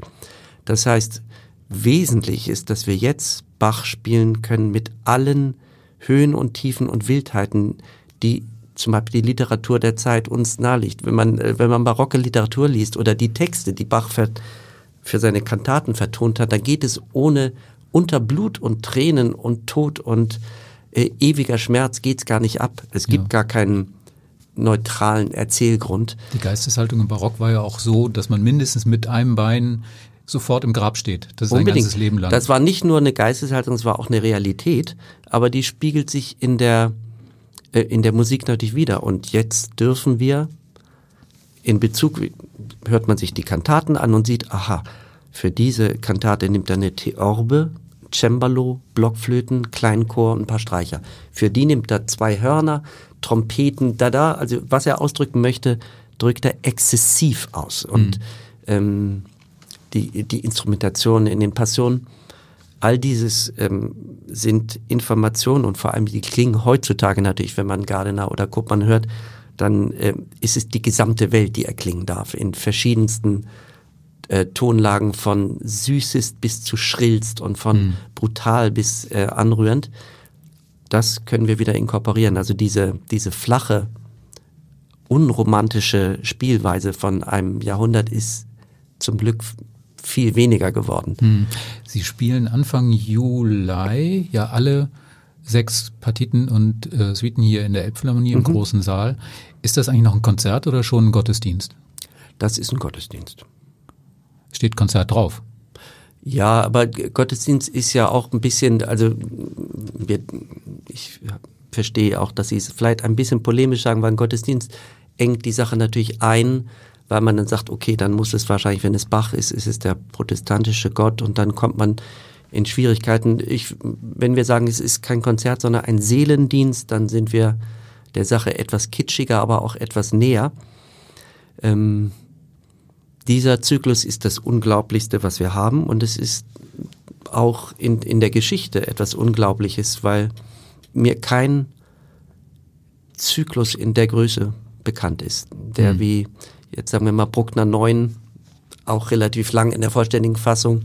Das heißt, wesentlich ist, dass wir jetzt Bach spielen können mit allen Höhen und Tiefen und Wildheiten, die zum Beispiel die Literatur der Zeit uns naheliegt. Wenn man, äh, wenn man barocke Literatur liest oder die Texte, die Bach für seine Kantaten vertont hat, dann geht es ohne unter Blut und Tränen und Tod und äh, ewiger Schmerz geht's gar nicht ab. Es gibt ja. gar keinen neutralen Erzählgrund. Die Geisteshaltung im Barock war ja auch so, dass man mindestens mit einem Bein sofort im Grab steht. Das ist Unbedingt. ein ganzes Leben lang. Das war nicht nur eine Geisteshaltung, es war auch eine Realität, aber die spiegelt sich in der äh, in der Musik natürlich wieder. Und jetzt dürfen wir in Bezug, hört man sich die Kantaten an und sieht, aha, für diese Kantate nimmt er eine Theorbe, Cembalo, Blockflöten, Kleinchor und ein paar Streicher. Für die nimmt er zwei Hörner, Trompeten, da da, also was er ausdrücken möchte, drückt er exzessiv aus. Und mhm. ähm, die, die Instrumentation in den Passionen all dieses ähm, sind Informationen und vor allem die klingen heutzutage natürlich, wenn man Gardiner oder Kuppmann hört, dann äh, ist es die gesamte Welt, die erklingen darf, in verschiedensten äh, Tonlagen von süßest bis zu schrillst und von mhm. brutal bis äh, anrührend. Das können wir wieder inkorporieren. Also diese, diese flache, unromantische Spielweise von einem Jahrhundert ist zum Glück viel weniger geworden. Hm. Sie spielen Anfang Juli ja alle sechs Partiten und äh, Suiten hier in der Elbphilharmonie mhm. im großen Saal. Ist das eigentlich noch ein Konzert oder schon ein Gottesdienst? Das ist ein Gottesdienst. Steht Konzert drauf? Ja, aber Gottesdienst ist ja auch ein bisschen, also wir, ich verstehe auch, dass Sie es vielleicht ein bisschen polemisch sagen, weil ein Gottesdienst engt die Sache natürlich ein weil man dann sagt, okay, dann muss es wahrscheinlich, wenn es Bach ist, ist es der protestantische Gott und dann kommt man in Schwierigkeiten. Ich, wenn wir sagen, es ist kein Konzert, sondern ein Seelendienst, dann sind wir der Sache etwas kitschiger, aber auch etwas näher. Ähm, dieser Zyklus ist das Unglaublichste, was wir haben und es ist auch in, in der Geschichte etwas Unglaubliches, weil mir kein Zyklus in der Größe bekannt ist, der mhm. wie jetzt sagen wir mal Bruckner 9, auch relativ lang in der vollständigen Fassung.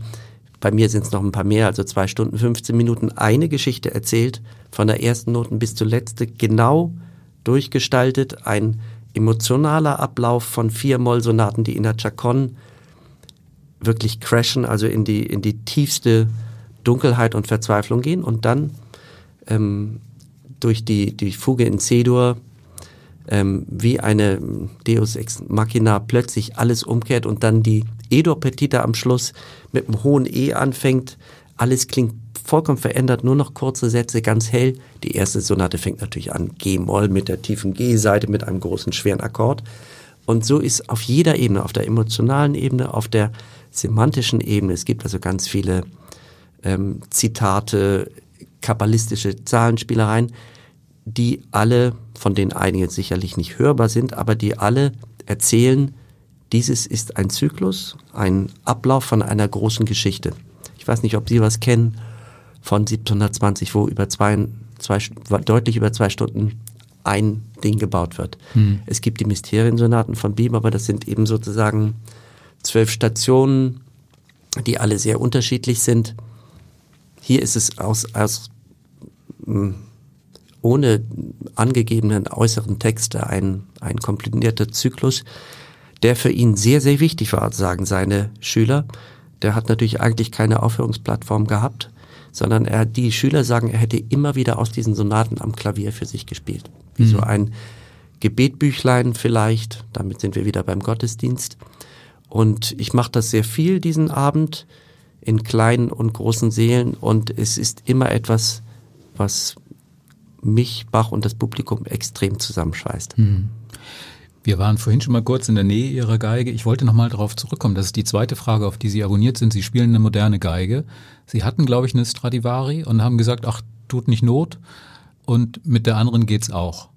Bei mir sind es noch ein paar mehr, also zwei Stunden, 15 Minuten, eine Geschichte erzählt, von der ersten Noten bis zur letzten, genau durchgestaltet, ein emotionaler Ablauf von vier Mollsonaten, die in der Chacon wirklich crashen, also in die, in die tiefste Dunkelheit und Verzweiflung gehen und dann ähm, durch die, die Fuge in C-Dur ähm, wie eine Deus Ex Machina plötzlich alles umkehrt und dann die Edor Petita am Schluss mit einem hohen E anfängt. Alles klingt vollkommen verändert, nur noch kurze Sätze, ganz hell. Die erste Sonate fängt natürlich an G-Moll mit der tiefen G-Seite, mit einem großen, schweren Akkord. Und so ist auf jeder Ebene, auf der emotionalen Ebene, auf der semantischen Ebene, es gibt also ganz viele ähm, Zitate, kabbalistische Zahlenspielereien, die alle, von denen einige sicherlich nicht hörbar sind, aber die alle erzählen, dieses ist ein Zyklus, ein Ablauf von einer großen Geschichte. Ich weiß nicht, ob Sie was kennen von 1720, wo über zwei, zwei deutlich über zwei Stunden ein Ding gebaut wird. Hm. Es gibt die Mysteriensonaten von Bieber, aber das sind eben sozusagen zwölf Stationen, die alle sehr unterschiedlich sind. Hier ist es aus, aus hm, ohne angegebenen äußeren Texte ein, ein kompletierter Zyklus, der für ihn sehr, sehr wichtig war, sagen seine Schüler. Der hat natürlich eigentlich keine Aufführungsplattform gehabt, sondern er, die Schüler sagen, er hätte immer wieder aus diesen Sonaten am Klavier für sich gespielt. Wie mhm. so ein Gebetbüchlein vielleicht, damit sind wir wieder beim Gottesdienst. Und ich mache das sehr viel diesen Abend in kleinen und großen Seelen und es ist immer etwas, was mich, Bach und das Publikum extrem zusammenschweißt. Mhm. Wir waren vorhin schon mal kurz in der Nähe Ihrer Geige. Ich wollte nochmal darauf zurückkommen. Das ist die zweite Frage, auf die Sie abonniert sind. Sie spielen eine moderne Geige. Sie hatten, glaube ich, eine Stradivari und haben gesagt, ach, tut nicht Not. Und mit der anderen geht's auch.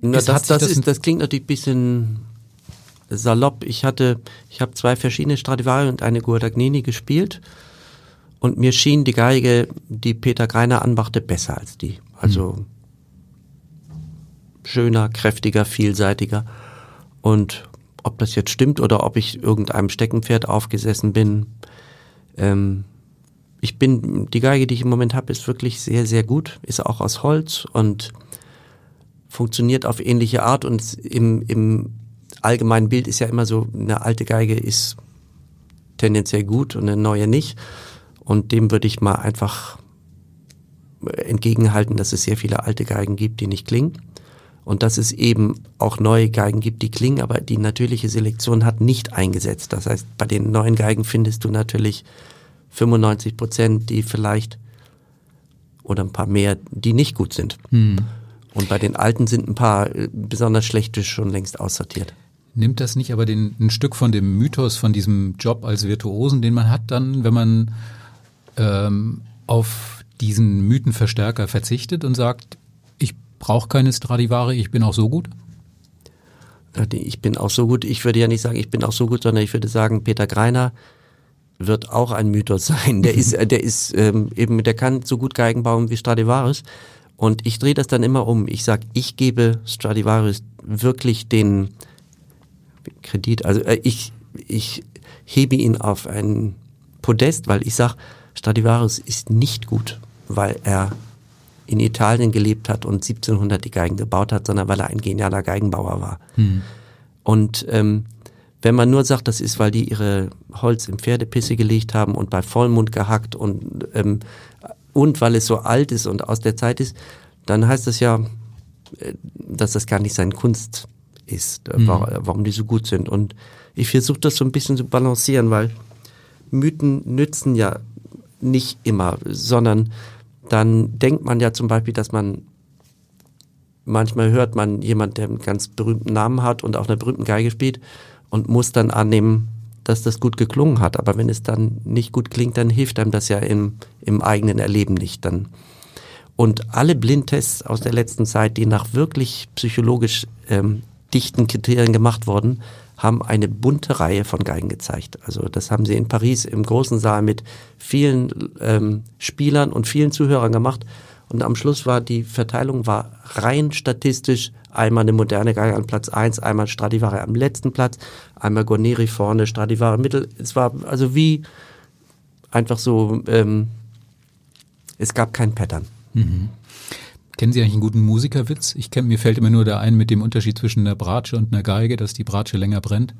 Na, das, das, das, ist, das klingt natürlich ein bisschen salopp. Ich hatte, ich habe zwei verschiedene Stradivari und eine Guadagnini gespielt. Und mir schien die Geige, die Peter Greiner anmachte, besser als die. Also hm schöner, kräftiger, vielseitiger. Und ob das jetzt stimmt oder ob ich irgendeinem Steckenpferd aufgesessen bin, ähm, ich bin, die Geige, die ich im Moment habe, ist wirklich sehr, sehr gut, ist auch aus Holz und funktioniert auf ähnliche Art und im, im allgemeinen Bild ist ja immer so, eine alte Geige ist tendenziell gut und eine neue nicht. Und dem würde ich mal einfach entgegenhalten, dass es sehr viele alte Geigen gibt, die nicht klingen und dass es eben auch neue Geigen gibt, die klingen, aber die natürliche Selektion hat nicht eingesetzt. Das heißt, bei den neuen Geigen findest du natürlich 95 Prozent, die vielleicht oder ein paar mehr, die nicht gut sind. Hm. Und bei den alten sind ein paar äh, besonders schlechte schon längst aussortiert. Nimmt das nicht aber den, ein Stück von dem Mythos, von diesem Job als Virtuosen, den man hat dann, wenn man ähm, auf diesen Mythenverstärker verzichtet und sagt, brauche keine Stradivari, ich bin auch so gut? Ich bin auch so gut. Ich würde ja nicht sagen, ich bin auch so gut, sondern ich würde sagen, Peter Greiner wird auch ein Mythos sein. Der ist, der ist ähm, eben, der kann so gut Geigen bauen wie Stradivarius. Und ich drehe das dann immer um. Ich sage, ich gebe Stradivarius wirklich den Kredit. Also äh, ich, ich hebe ihn auf ein Podest, weil ich sage, Stradivarius ist nicht gut, weil er in Italien gelebt hat und 1700 die Geigen gebaut hat, sondern weil er ein genialer Geigenbauer war. Hm. Und ähm, wenn man nur sagt, das ist, weil die ihre Holz im Pferdepisse gelegt haben und bei Vollmond gehackt und, ähm, und weil es so alt ist und aus der Zeit ist, dann heißt das ja, äh, dass das gar nicht seine Kunst ist, äh, mhm. warum die so gut sind. Und ich versuche das so ein bisschen zu balancieren, weil Mythen nützen ja nicht immer, sondern dann denkt man ja zum Beispiel, dass man manchmal hört man jemand, der einen ganz berühmten Namen hat und auf einer berühmten Geige spielt und muss dann annehmen, dass das gut geklungen hat. Aber wenn es dann nicht gut klingt, dann hilft einem das ja im, im eigenen Erleben nicht. Dann. Und alle Blindtests aus der letzten Zeit, die nach wirklich psychologisch ähm, dichten Kriterien gemacht wurden, haben eine bunte Reihe von Geigen gezeigt. Also das haben sie in Paris im großen Saal mit vielen ähm, Spielern und vielen Zuhörern gemacht. Und am Schluss war die Verteilung war rein statistisch einmal eine moderne Geige an Platz eins, einmal Stradivari am letzten Platz, einmal Guarneri vorne, Stradivari mittel. Es war also wie einfach so, ähm, es gab kein Pattern. Mhm. Kennen Sie eigentlich einen guten Musikerwitz? Ich kenne, mir fällt immer nur der ein mit dem Unterschied zwischen einer Bratsche und einer Geige, dass die Bratsche länger brennt.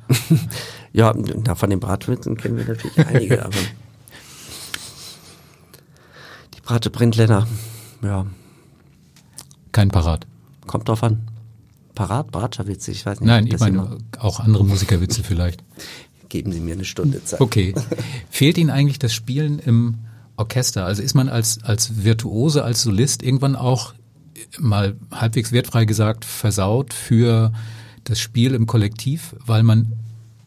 ja, na, von den Bratwitzen kennen wir natürlich einige, aber die Bratsche brennt länger. Ja. Kein Parat. Kommt drauf an. Parat, Bratscherwitze, ich weiß nicht. Nein, ich meine auch andere Musikerwitze vielleicht. Geben Sie mir eine Stunde Zeit. Okay. Fehlt Ihnen eigentlich das Spielen im Orchester? Also ist man als, als Virtuose, als Solist irgendwann auch mal halbwegs wertfrei gesagt versaut für das Spiel im Kollektiv, weil man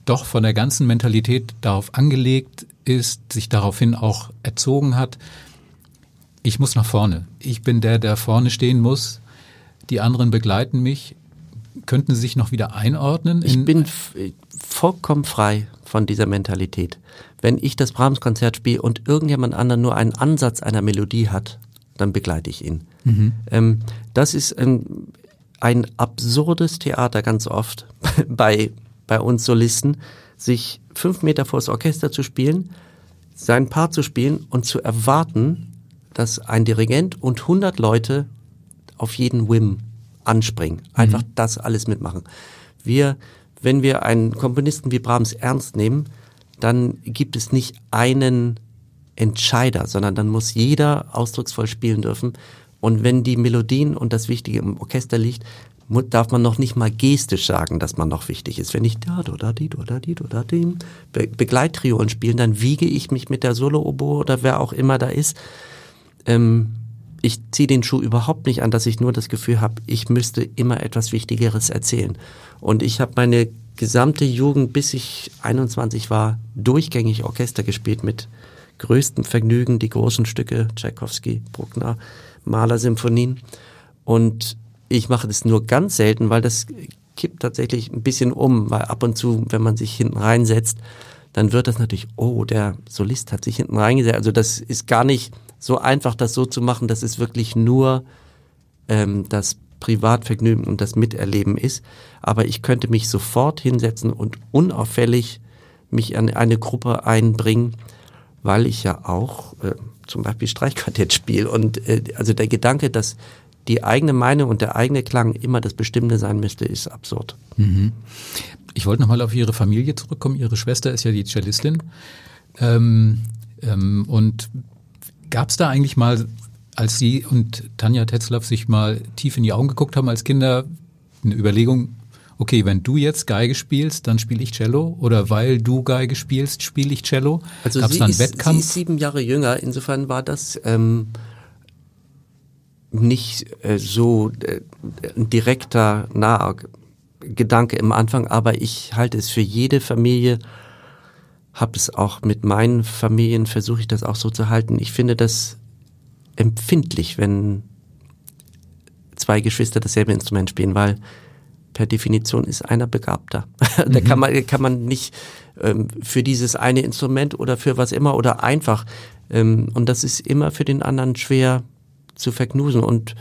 doch von der ganzen Mentalität darauf angelegt ist, sich daraufhin auch erzogen hat, ich muss nach vorne. Ich bin der, der vorne stehen muss. Die anderen begleiten mich. Könnten Sie sich noch wieder einordnen? Ich bin vollkommen frei von dieser Mentalität. Wenn ich das Brahms-Konzert spiele und irgendjemand anderen nur einen Ansatz einer Melodie hat, dann begleite ich ihn. Mhm. Ähm, das ist ein, ein absurdes Theater ganz oft bei, bei uns Solisten, sich fünf Meter vor das Orchester zu spielen, sein Paar zu spielen und zu erwarten, dass ein Dirigent und 100 Leute auf jeden Whim anspringen. Einfach mhm. das alles mitmachen. Wir, wenn wir einen Komponisten wie Brahms ernst nehmen, dann gibt es nicht einen Entscheider, sondern dann muss jeder ausdrucksvoll spielen dürfen. Und wenn die Melodien und das Wichtige im Orchester liegt, darf man noch nicht mal gestisch sagen, dass man noch wichtig ist. Wenn ich da, da, di, da, di, da, di, Be Begleittriolen spielen, dann wiege ich mich mit der Solo-Oboe oder wer auch immer da ist. Ähm, ich ziehe den Schuh überhaupt nicht an, dass ich nur das Gefühl habe, ich müsste immer etwas Wichtigeres erzählen. Und ich habe meine gesamte Jugend, bis ich 21 war, durchgängig Orchester gespielt mit größtem Vergnügen, die großen Stücke, Tchaikovsky, Bruckner, Mahler-Symphonien. Und ich mache das nur ganz selten, weil das kippt tatsächlich ein bisschen um, weil ab und zu, wenn man sich hinten reinsetzt, dann wird das natürlich, oh, der Solist hat sich hinten reingesetzt. Also das ist gar nicht so einfach, das so zu machen, dass es wirklich nur ähm, das Privatvergnügen und das Miterleben ist. Aber ich könnte mich sofort hinsetzen und unauffällig mich an eine Gruppe einbringen, weil ich ja auch äh, zum Beispiel Streichquartett spiele. Und äh, also der Gedanke, dass die eigene Meinung und der eigene Klang immer das Bestimmte sein müsste, ist absurd. Mhm. Ich wollte nochmal auf Ihre Familie zurückkommen. Ihre Schwester ist ja die Cellistin. Ähm, ähm, und gab es da eigentlich mal, als Sie und Tanja Tetzlaff sich mal tief in die Augen geguckt haben als Kinder, eine Überlegung, okay, wenn du jetzt Geige spielst, dann spiele ich Cello oder weil du Geige spielst, spiele ich Cello? Also Gab's sie, da einen ist, Wettkampf? sie ist sieben Jahre jünger, insofern war das ähm, nicht äh, so äh, ein direkter, naher Gedanke im Anfang, aber ich halte es für jede Familie, habe es auch mit meinen Familien, versuche ich das auch so zu halten. Ich finde das empfindlich, wenn zwei Geschwister dasselbe Instrument spielen, weil per Definition ist einer begabter. da kann mhm. man, kann man nicht ähm, für dieses eine Instrument oder für was immer oder einfach. Ähm, und das ist immer für den anderen schwer zu verknusen. Und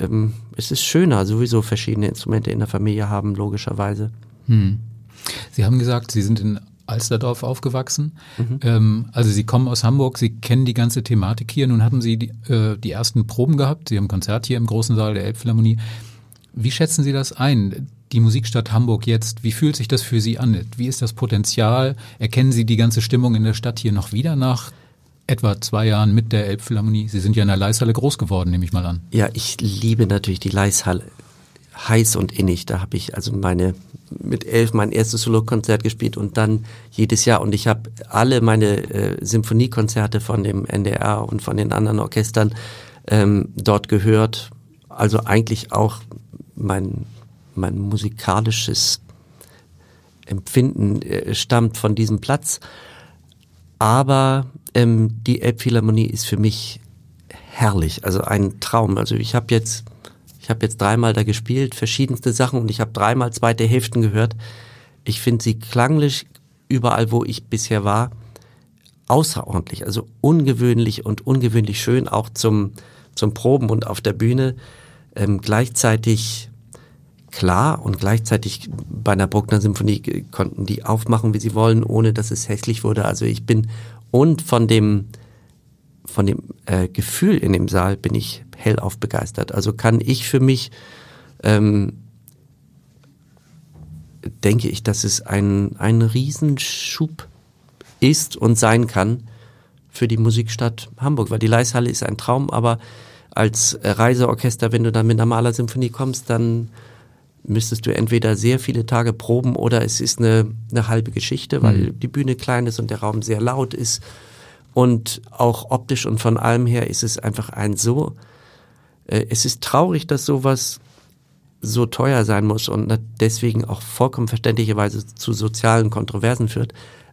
ähm, es ist schöner, sowieso verschiedene Instrumente in der Familie haben, logischerweise. Hm. Sie haben gesagt, Sie sind in Alsterdorf aufgewachsen. Mhm. Ähm, also Sie kommen aus Hamburg, Sie kennen die ganze Thematik hier. Nun hatten Sie die, äh, die ersten Proben gehabt. Sie haben ein Konzert hier im großen Saal der Elbphilharmonie. Wie schätzen Sie das ein? Die Musikstadt Hamburg jetzt, wie fühlt sich das für Sie an? Wie ist das Potenzial? Erkennen Sie die ganze Stimmung in der Stadt hier noch wieder nach etwa zwei Jahren mit der Elbphilharmonie. Sie sind ja in der Leishalle groß geworden, nehme ich mal an. Ja, ich liebe natürlich die Leishalle heiß und innig. Da habe ich also meine mit elf mein erstes Solo-Konzert gespielt und dann jedes Jahr. Und ich habe alle meine äh, Symphoniekonzerte von dem NDR und von den anderen Orchestern ähm, dort gehört. Also eigentlich auch mein, mein musikalisches Empfinden äh, stammt von diesem Platz. Aber ähm, die Elbphilharmonie ist für mich herrlich, also ein Traum. Also ich habe jetzt, ich habe jetzt dreimal da gespielt, verschiedenste Sachen und ich habe dreimal zweite Hälften gehört. Ich finde sie klanglich überall, wo ich bisher war, außerordentlich, also ungewöhnlich und ungewöhnlich schön, auch zum, zum Proben und auf der Bühne. Ähm, gleichzeitig klar und gleichzeitig bei einer Bruckner Symphonie konnten die aufmachen, wie sie wollen, ohne dass es hässlich wurde. Also ich bin und von dem von dem äh, Gefühl in dem Saal bin ich hellauf begeistert. Also kann ich für mich ähm, denke ich, dass es ein ein Riesenschub ist und sein kann für die Musikstadt Hamburg, weil die Leishalle ist ein Traum, aber als Reiseorchester, wenn du dann mit einer Malersymphonie kommst, dann müsstest du entweder sehr viele Tage proben oder es ist eine, eine halbe Geschichte, weil mhm. die Bühne klein ist und der Raum sehr laut ist. Und auch optisch und von allem her ist es einfach ein so, es ist traurig, dass sowas so teuer sein muss und deswegen auch vollkommen verständlicherweise zu sozialen Kontroversen führt.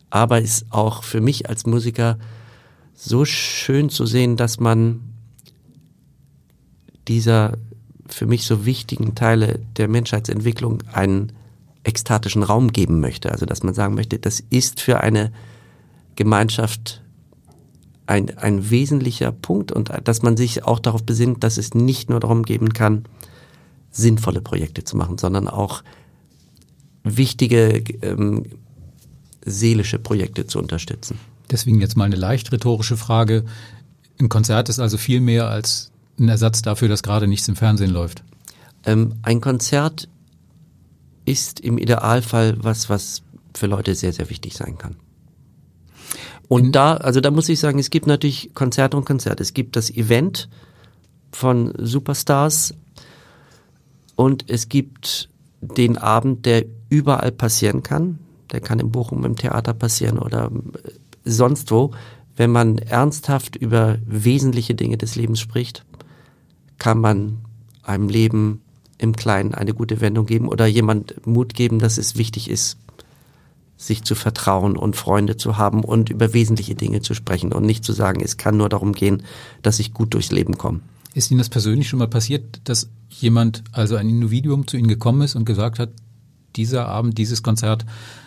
Aber ist auch für mich als Musiker so schön zu sehen, dass man dieser für mich so wichtigen Teile der Menschheitsentwicklung einen ekstatischen Raum geben möchte. Also dass man sagen möchte, das ist für eine Gemeinschaft ein, ein wesentlicher Punkt und dass man sich auch darauf besinnt, dass es nicht nur darum geben kann, sinnvolle Projekte zu machen, sondern auch wichtige ähm, seelische Projekte zu unterstützen. Deswegen jetzt mal eine leicht rhetorische Frage. Ein Konzert ist also viel mehr als ein Ersatz dafür, dass gerade nichts im Fernsehen läuft? Ähm, ein Konzert ist im Idealfall was, was für Leute sehr, sehr wichtig sein kann. Und da, also da muss ich sagen, es gibt natürlich Konzerte und Konzerte. Es gibt das Event von Superstars und es gibt den Abend, der überall passieren kann. Der kann in Bochum im Theater passieren oder sonst wo. Wenn man ernsthaft über wesentliche Dinge des Lebens spricht, kann man einem Leben im Kleinen eine gute Wendung geben oder jemand Mut geben, dass es wichtig ist, sich zu vertrauen und Freunde zu haben und über wesentliche Dinge zu sprechen und nicht zu sagen, es kann nur darum gehen, dass ich gut durchs Leben komme. Ist Ihnen das persönlich schon mal passiert, dass jemand, also ein Individuum zu Ihnen gekommen ist und gesagt hat, dieser Abend, dieses Konzert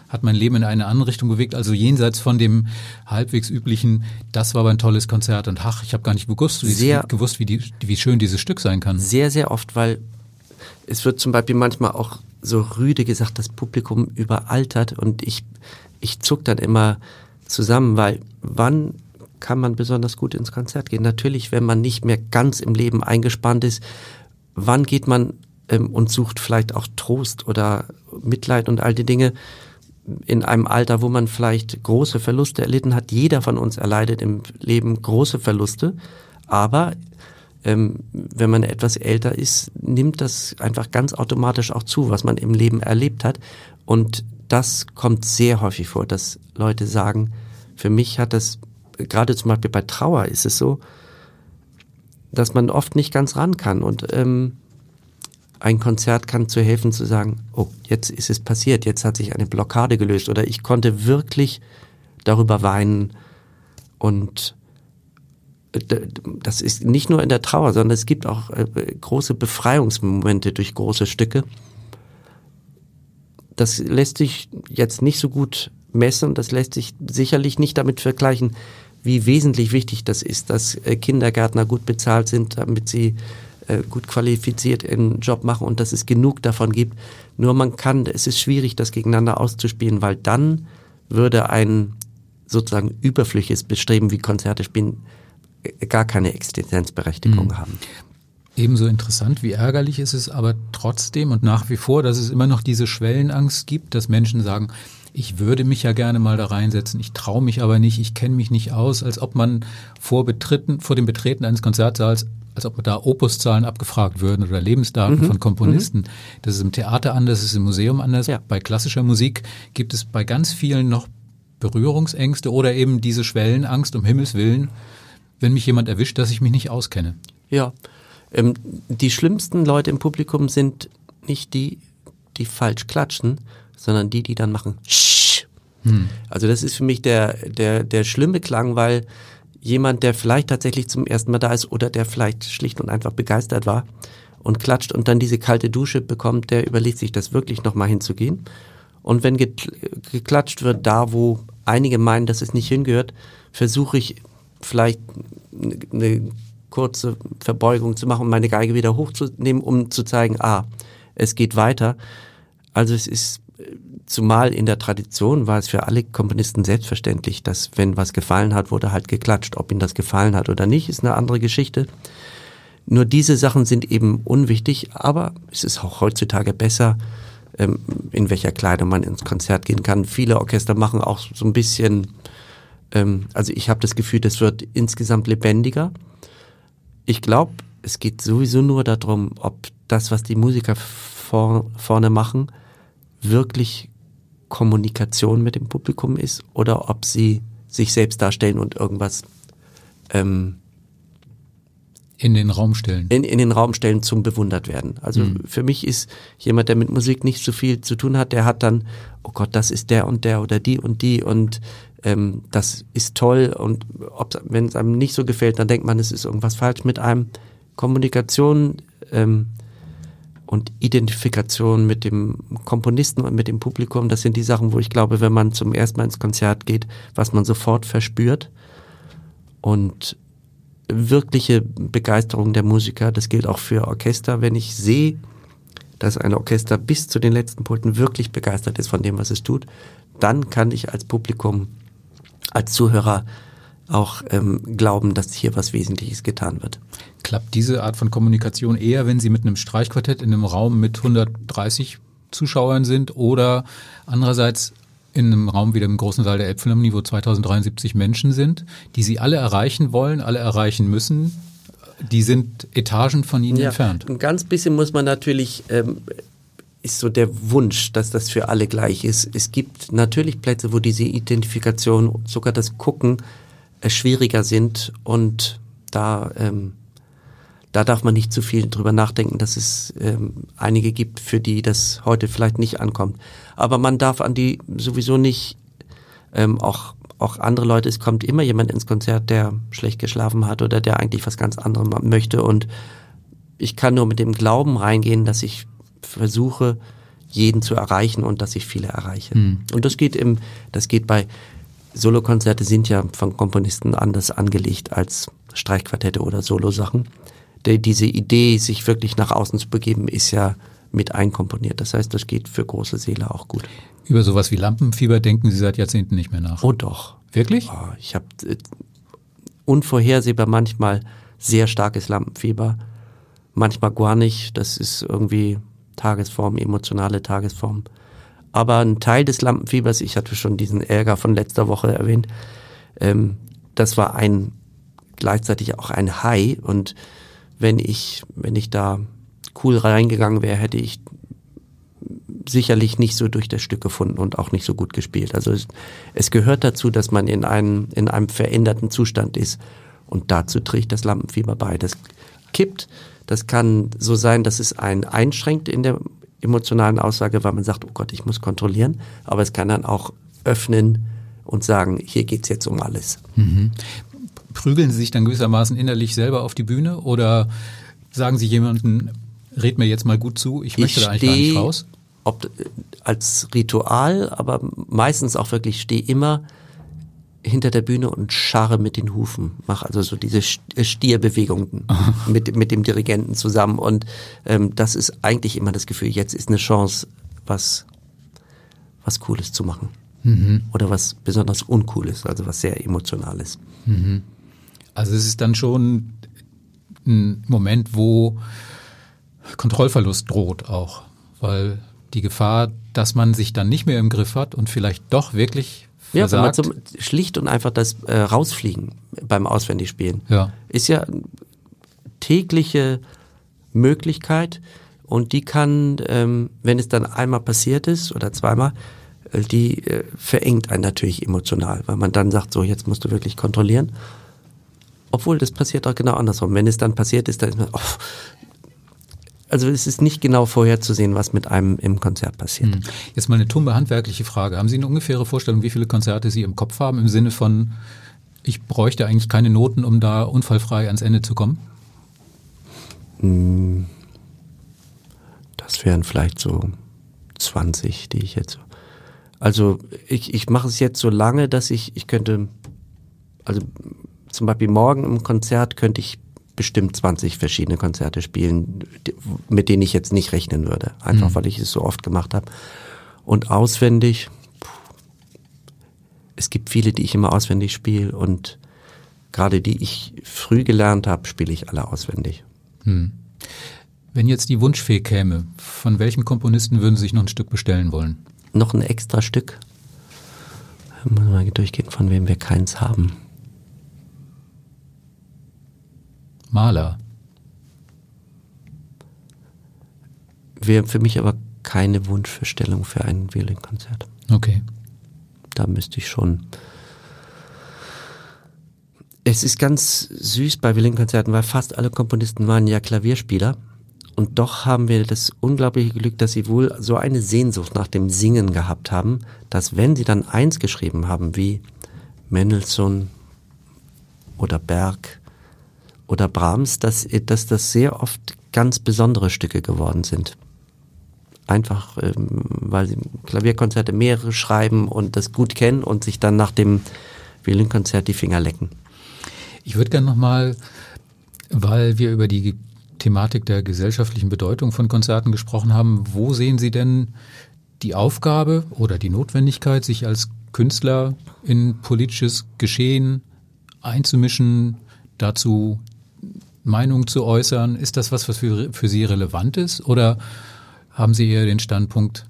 hat mein Leben in eine andere Richtung bewegt, also jenseits von dem halbwegs üblichen, das war aber ein tolles Konzert und ach, ich habe gar nicht gewusst, wie, sehr, gewusst wie, die, wie schön dieses Stück sein kann. Sehr, sehr oft, weil es wird zum Beispiel manchmal auch so rüde gesagt, das Publikum überaltert und ich, ich zuck dann immer zusammen, weil wann kann man besonders gut ins Konzert gehen? Natürlich, wenn man nicht mehr ganz im Leben eingespannt ist, wann geht man ähm, und sucht vielleicht auch Trost oder Mitleid und all die Dinge in einem Alter, wo man vielleicht große Verluste erlitten hat. Jeder von uns erleidet im Leben große Verluste, aber ähm, wenn man etwas älter ist, nimmt das einfach ganz automatisch auch zu, was man im Leben erlebt hat. Und das kommt sehr häufig vor, dass Leute sagen, für mich hat das, gerade zum Beispiel bei Trauer ist es so, dass man oft nicht ganz ran kann. Und ähm, ein Konzert kann zu helfen zu sagen, oh, jetzt ist es passiert, jetzt hat sich eine Blockade gelöst oder ich konnte wirklich darüber weinen und das ist nicht nur in der Trauer, sondern es gibt auch äh, große Befreiungsmomente durch große Stücke. Das lässt sich jetzt nicht so gut messen, das lässt sich sicherlich nicht damit vergleichen, wie wesentlich wichtig das ist, dass äh, Kindergärtner gut bezahlt sind, damit sie äh, gut qualifiziert ihren Job machen und dass es genug davon gibt. Nur man kann, es ist schwierig, das gegeneinander auszuspielen, weil dann würde ein sozusagen überflüssiges Bestreben wie Konzerte spielen gar keine Existenzberechtigung mhm. haben. Ebenso interessant wie ärgerlich ist es aber trotzdem und nach wie vor, dass es immer noch diese Schwellenangst gibt, dass Menschen sagen, ich würde mich ja gerne mal da reinsetzen, ich traue mich aber nicht, ich kenne mich nicht aus, als ob man vor, Betreten, vor dem Betreten eines Konzertsaals, als ob da Opuszahlen abgefragt würden oder Lebensdaten mhm. von Komponisten. Mhm. Das ist im Theater anders, das ist im Museum anders. Ja. Bei klassischer Musik gibt es bei ganz vielen noch Berührungsängste oder eben diese Schwellenangst, um Himmels Willen wenn mich jemand erwischt, dass ich mich nicht auskenne. Ja, ähm, die schlimmsten Leute im Publikum sind nicht die, die falsch klatschen, sondern die, die dann machen. Hm. Also das ist für mich der, der, der schlimme Klang, weil jemand, der vielleicht tatsächlich zum ersten Mal da ist oder der vielleicht schlicht und einfach begeistert war und klatscht und dann diese kalte Dusche bekommt, der überlegt sich das wirklich nochmal hinzugehen. Und wenn geklatscht wird, da wo einige meinen, dass es nicht hingehört, versuche ich vielleicht eine kurze Verbeugung zu machen, meine Geige wieder hochzunehmen, um zu zeigen, ah, es geht weiter. Also es ist, zumal in der Tradition war es für alle Komponisten selbstverständlich, dass wenn was gefallen hat, wurde halt geklatscht. Ob ihnen das gefallen hat oder nicht, ist eine andere Geschichte. Nur diese Sachen sind eben unwichtig, aber es ist auch heutzutage besser, ähm, in welcher Kleidung man ins Konzert gehen kann. Viele Orchester machen auch so ein bisschen ähm, also ich habe das Gefühl, das wird insgesamt lebendiger. Ich glaube, es geht sowieso nur darum, ob das, was die Musiker vor, vorne machen, wirklich Kommunikation mit dem Publikum ist oder ob sie sich selbst darstellen und irgendwas ähm, in den Raum stellen. In, in den Raum stellen zum bewundert werden. Also mhm. für mich ist jemand, der mit Musik nicht so viel zu tun hat, der hat dann, oh Gott, das ist der und der oder die und die und ähm, das ist toll und wenn es einem nicht so gefällt, dann denkt man, es ist irgendwas falsch mit einem. Kommunikation ähm, und Identifikation mit dem Komponisten und mit dem Publikum, das sind die Sachen, wo ich glaube, wenn man zum ersten Mal ins Konzert geht, was man sofort verspürt. Und wirkliche Begeisterung der Musiker, das gilt auch für Orchester, wenn ich sehe, dass ein Orchester bis zu den letzten Pulten wirklich begeistert ist von dem, was es tut, dann kann ich als Publikum als Zuhörer auch ähm, glauben, dass hier was Wesentliches getan wird. Klappt diese Art von Kommunikation eher, wenn Sie mit einem Streichquartett in einem Raum mit 130 Zuschauern sind oder andererseits in einem Raum wie dem großen Saal der Elbphilharmonie, wo 2073 Menschen sind, die Sie alle erreichen wollen, alle erreichen müssen, die sind Etagen von Ihnen Ja, entfernt. ein ganz bisschen muss man natürlich, ähm, ist so der Wunsch, dass das für alle gleich ist. Es gibt natürlich Plätze, wo diese Identifikation, sogar das Gucken äh, schwieriger sind und da, ähm, da darf man nicht zu viel drüber nachdenken, dass es ähm, einige gibt, für die das heute vielleicht nicht ankommt. Aber man darf an die sowieso nicht ähm, auch auch andere Leute, es kommt immer jemand ins Konzert, der schlecht geschlafen hat oder der eigentlich was ganz anderes möchte und ich kann nur mit dem Glauben reingehen, dass ich versuche, jeden zu erreichen und dass ich viele erreiche. Und das geht im, das geht bei Solokonzerte sind ja von Komponisten anders angelegt als Streichquartette oder Solosachen. Diese Idee, sich wirklich nach außen zu begeben, ist ja mit einkomponiert. Das heißt, das geht für große Seele auch gut. Über sowas wie Lampenfieber denken Sie seit Jahrzehnten nicht mehr nach. Oh doch. Wirklich? Oh, ich habe äh, unvorhersehbar manchmal sehr starkes Lampenfieber, manchmal gar nicht. Das ist irgendwie Tagesform, emotionale Tagesform. Aber ein Teil des Lampenfiebers, ich hatte schon diesen Ärger von letzter Woche erwähnt, ähm, das war ein gleichzeitig auch ein High und wenn ich wenn ich da cool reingegangen wäre, hätte ich sicherlich nicht so durch das Stück gefunden und auch nicht so gut gespielt. Also es, es gehört dazu, dass man in einem, in einem veränderten Zustand ist. Und dazu trägt das Lampenfieber bei. Das kippt. Das kann so sein, dass es einen einschränkt in der emotionalen Aussage, weil man sagt, oh Gott, ich muss kontrollieren. Aber es kann dann auch öffnen und sagen, hier geht's jetzt um alles. Prügeln Sie sich dann gewissermaßen innerlich selber auf die Bühne oder sagen Sie jemandem, red mir jetzt mal gut zu, ich möchte da eigentlich gar nicht steh, raus? Ob, äh, als Ritual, aber meistens auch wirklich stehe immer hinter der Bühne und scharre mit den Hufen. Mach also so diese äh, Stierbewegungen mit, mit dem Dirigenten zusammen. Und ähm, das ist eigentlich immer das Gefühl, jetzt ist eine Chance, was, was Cooles zu machen. Oder was besonders Uncooles, also was sehr Emotionales. Also es ist dann schon ein Moment, wo Kontrollverlust droht auch, weil die Gefahr, dass man sich dann nicht mehr im Griff hat und vielleicht doch wirklich Ja, wenn man zum, schlicht und einfach das äh, Rausfliegen beim Auswendigspielen Ja. ist ja tägliche Möglichkeit und die kann, ähm, wenn es dann einmal passiert ist oder zweimal, äh, die äh, verengt einen natürlich emotional, weil man dann sagt, so jetzt musst du wirklich kontrollieren. Obwohl das passiert auch genau andersrum. Wenn es dann passiert ist, dann ist man, oh, also es ist nicht genau vorherzusehen, was mit einem im Konzert passiert. Hm. Jetzt mal eine tumbe handwerkliche Frage. Haben Sie eine ungefähre Vorstellung, wie viele Konzerte Sie im Kopf haben, im Sinne von, ich bräuchte eigentlich keine Noten, um da unfallfrei ans Ende zu kommen? Das wären vielleicht so 20, die ich jetzt. Also ich, ich mache es jetzt so lange, dass ich, ich könnte, also zum Beispiel morgen im Konzert könnte ich bestimmt 20 verschiedene Konzerte spielen, mit denen ich jetzt nicht rechnen würde. Einfach weil ich es so oft gemacht habe. Und auswendig, es gibt viele, die ich immer auswendig spiele und gerade die ich früh gelernt habe, spiele ich alle auswendig. Wenn jetzt die Wunschfee käme, von welchem Komponisten würden Sie sich noch ein Stück bestellen wollen? noch ein extra Stück. Mal durchgehen, von wem wir keins haben. Maler. Wäre für mich aber keine Wunschvorstellung für ein Violinkonzert. Okay. Da müsste ich schon. Es ist ganz süß bei Violinkonzerten, weil fast alle Komponisten waren ja Klavierspieler. Und doch haben wir das unglaubliche Glück, dass sie wohl so eine Sehnsucht nach dem Singen gehabt haben, dass wenn sie dann eins geschrieben haben, wie Mendelssohn oder Berg oder Brahms, dass, dass das sehr oft ganz besondere Stücke geworden sind. Einfach, ähm, weil sie Klavierkonzerte mehrere schreiben und das gut kennen und sich dann nach dem Violinkonzert die Finger lecken. Ich würde gerne nochmal, weil wir über die Thematik der gesellschaftlichen Bedeutung von Konzerten gesprochen haben, wo sehen Sie denn die Aufgabe oder die Notwendigkeit, sich als Künstler in politisches Geschehen einzumischen, dazu Meinung zu äußern? Ist das was, was für, für Sie relevant ist? Oder haben Sie eher den Standpunkt,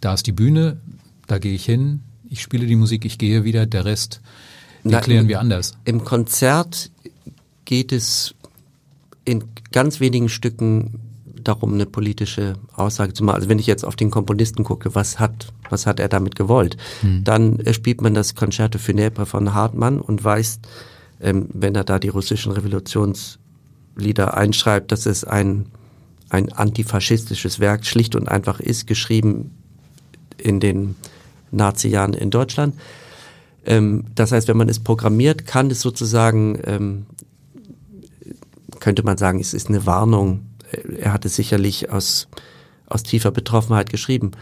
da ist die Bühne, da gehe ich hin, ich spiele die Musik, ich gehe wieder, der Rest den klären wir anders? Im Konzert geht es in ganz wenigen Stücken darum, eine politische Aussage zu machen. Also wenn ich jetzt auf den Komponisten gucke, was hat, was hat er damit gewollt? Hm. Dann spielt man das Concerto Funèbre von Hartmann und weiß, ähm, wenn er da die russischen Revolutionslieder einschreibt, dass es ein, ein antifaschistisches Werk schlicht und einfach ist, geschrieben in den Nazi-Jahren in Deutschland. Ähm, das heißt, wenn man es programmiert, kann es sozusagen, ähm, könnte man sagen, es ist eine Warnung. Er hat es sicherlich aus, aus tiefer Betroffenheit geschrieben.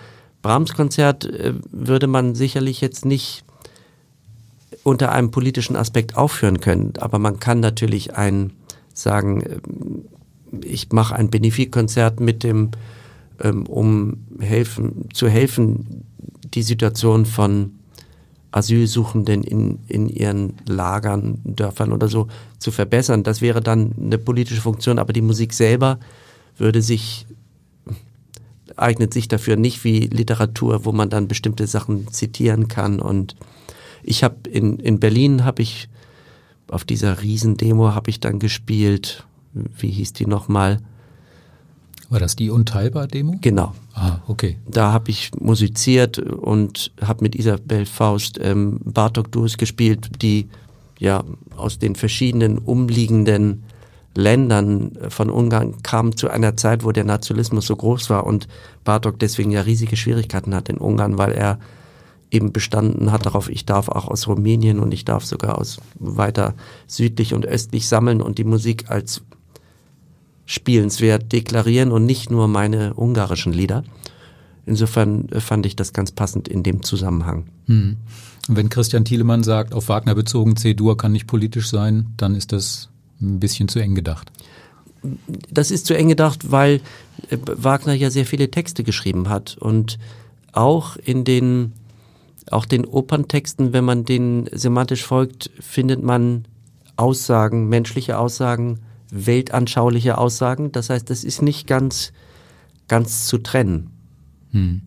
Brahms Konzert äh, würde man sicherlich jetzt nicht unter einem politischen Aspekt aufführen können, aber man kann natürlich ein sagen, äh, ich mache ein Benefikkonzert mit dem, ähm, um helfen, zu helfen, die Situation von Asylsuchenden in, in ihren Lagern, Dörfern oder so zu verbessern. Das wäre dann eine politische Funktion, aber die Musik selber würde sich eignet sich dafür nicht wie Literatur, wo man dann bestimmte Sachen zitieren kann. Und ich habe in, in Berlin habe ich auf dieser Riesendemo habe ich dann gespielt. Wie hieß die nochmal? War das die Unteilbar-Demo? Genau. Ah, okay. Da habe ich musiziert und habe mit Isabel Faust ähm, Bartok-Duos gespielt, die ja aus den verschiedenen umliegenden Ländern von Ungarn kamen zu einer Zeit, wo der Nationalismus so groß war und Bartok deswegen ja riesige Schwierigkeiten hat in Ungarn, weil er eben bestanden hat darauf, ich darf auch aus Rumänien und ich darf sogar aus weiter südlich und östlich sammeln und die Musik als spielenswert deklarieren und nicht nur meine ungarischen Lieder. Insofern fand ich das ganz passend in dem Zusammenhang. Hm. Wenn Christian Thielemann sagt, auf Wagner bezogen, C-Dur kann nicht politisch sein, dann ist das ein bisschen zu eng gedacht. Das ist zu eng gedacht, weil äh, Wagner ja sehr viele Texte geschrieben hat und auch in den auch den Operntexten, wenn man denen semantisch folgt, findet man Aussagen, menschliche Aussagen, weltanschauliche Aussagen. Das heißt, das ist nicht ganz, ganz zu trennen. Hm.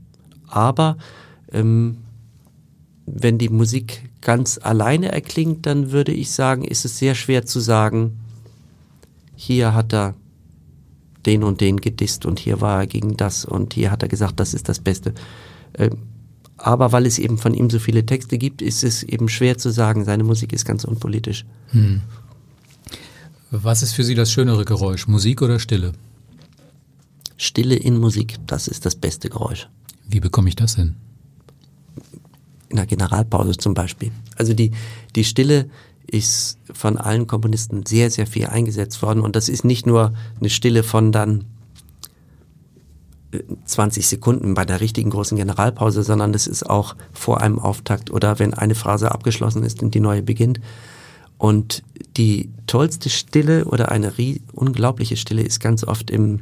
Aber ähm, wenn die Musik ganz alleine erklingt, dann würde ich sagen, ist es sehr schwer zu sagen, hier hat er den und den gedisst und hier war er gegen das und hier hat er gesagt, das ist das Beste. Ähm, aber weil es eben von ihm so viele Texte gibt, ist es eben schwer zu sagen, seine Musik ist ganz unpolitisch. Hm. Was ist für Sie das schönere Geräusch, Musik oder Stille? Stille in Musik, das ist das beste Geräusch. Wie bekomme ich das hin? In der Generalpause zum Beispiel. Also die, die Stille ist von allen Komponisten sehr, sehr viel eingesetzt worden und das ist nicht nur eine Stille von dann 20 äh, Sekunden bei der richtigen großen Generalpause, sondern es ist auch vor einem Auftakt oder wenn eine Phrase abgeschlossen ist und die neue beginnt. Und die tollste Stille oder eine unglaubliche Stille ist ganz oft im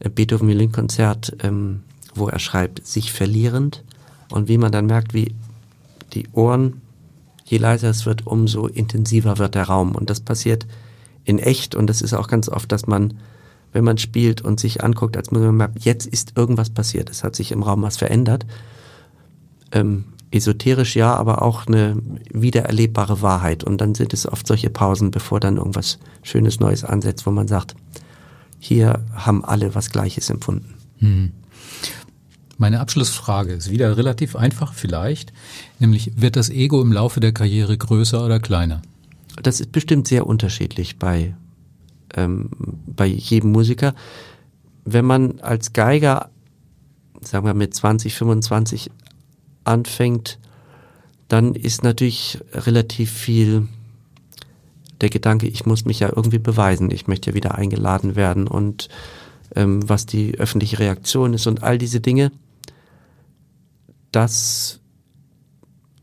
äh, Beethoven Violin Konzert, ähm, wo er schreibt, sich verlierend. Und wie man dann merkt, wie die Ohren, je leiser es wird, umso intensiver wird der Raum. Und das passiert in echt. Und das ist auch ganz oft, dass man, wenn man spielt und sich anguckt, als man merken, jetzt ist irgendwas passiert, es hat sich im Raum was verändert. Ähm, esoterisch ja, aber auch eine wiedererlebbare Wahrheit. Und dann sind es oft solche Pausen, bevor dann irgendwas Schönes Neues ansetzt, wo man sagt, hier haben alle was Gleiches empfunden. Hm. Meine Abschlussfrage ist wieder relativ einfach vielleicht, nämlich wird das Ego im Laufe der Karriere größer oder kleiner? Das ist bestimmt sehr unterschiedlich bei, ähm, bei jedem Musiker. Wenn man als Geiger, sagen wir mit 20, 25 anfängt, dann ist natürlich relativ viel der Gedanke, ich muss mich ja irgendwie beweisen, ich möchte ja wieder eingeladen werden und ähm, was die öffentliche Reaktion ist und all diese Dinge, das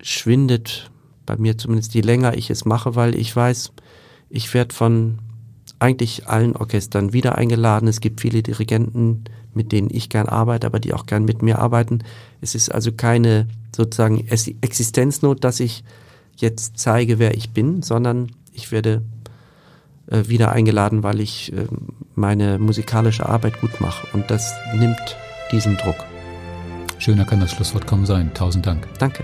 schwindet bei mir zumindest, je länger ich es mache, weil ich weiß, ich werde von eigentlich allen Orchestern wieder eingeladen. Es gibt viele Dirigenten, mit denen ich gern arbeite, aber die auch gern mit mir arbeiten. Es ist also keine sozusagen Existenznot, dass ich jetzt zeige, wer ich bin, sondern ich werde äh, wieder eingeladen, weil ich äh, meine musikalische Arbeit gut mache. Und das nimmt diesen Druck. Schöner kann das Schlusswort kommen sein. Tausend Dank. Danke.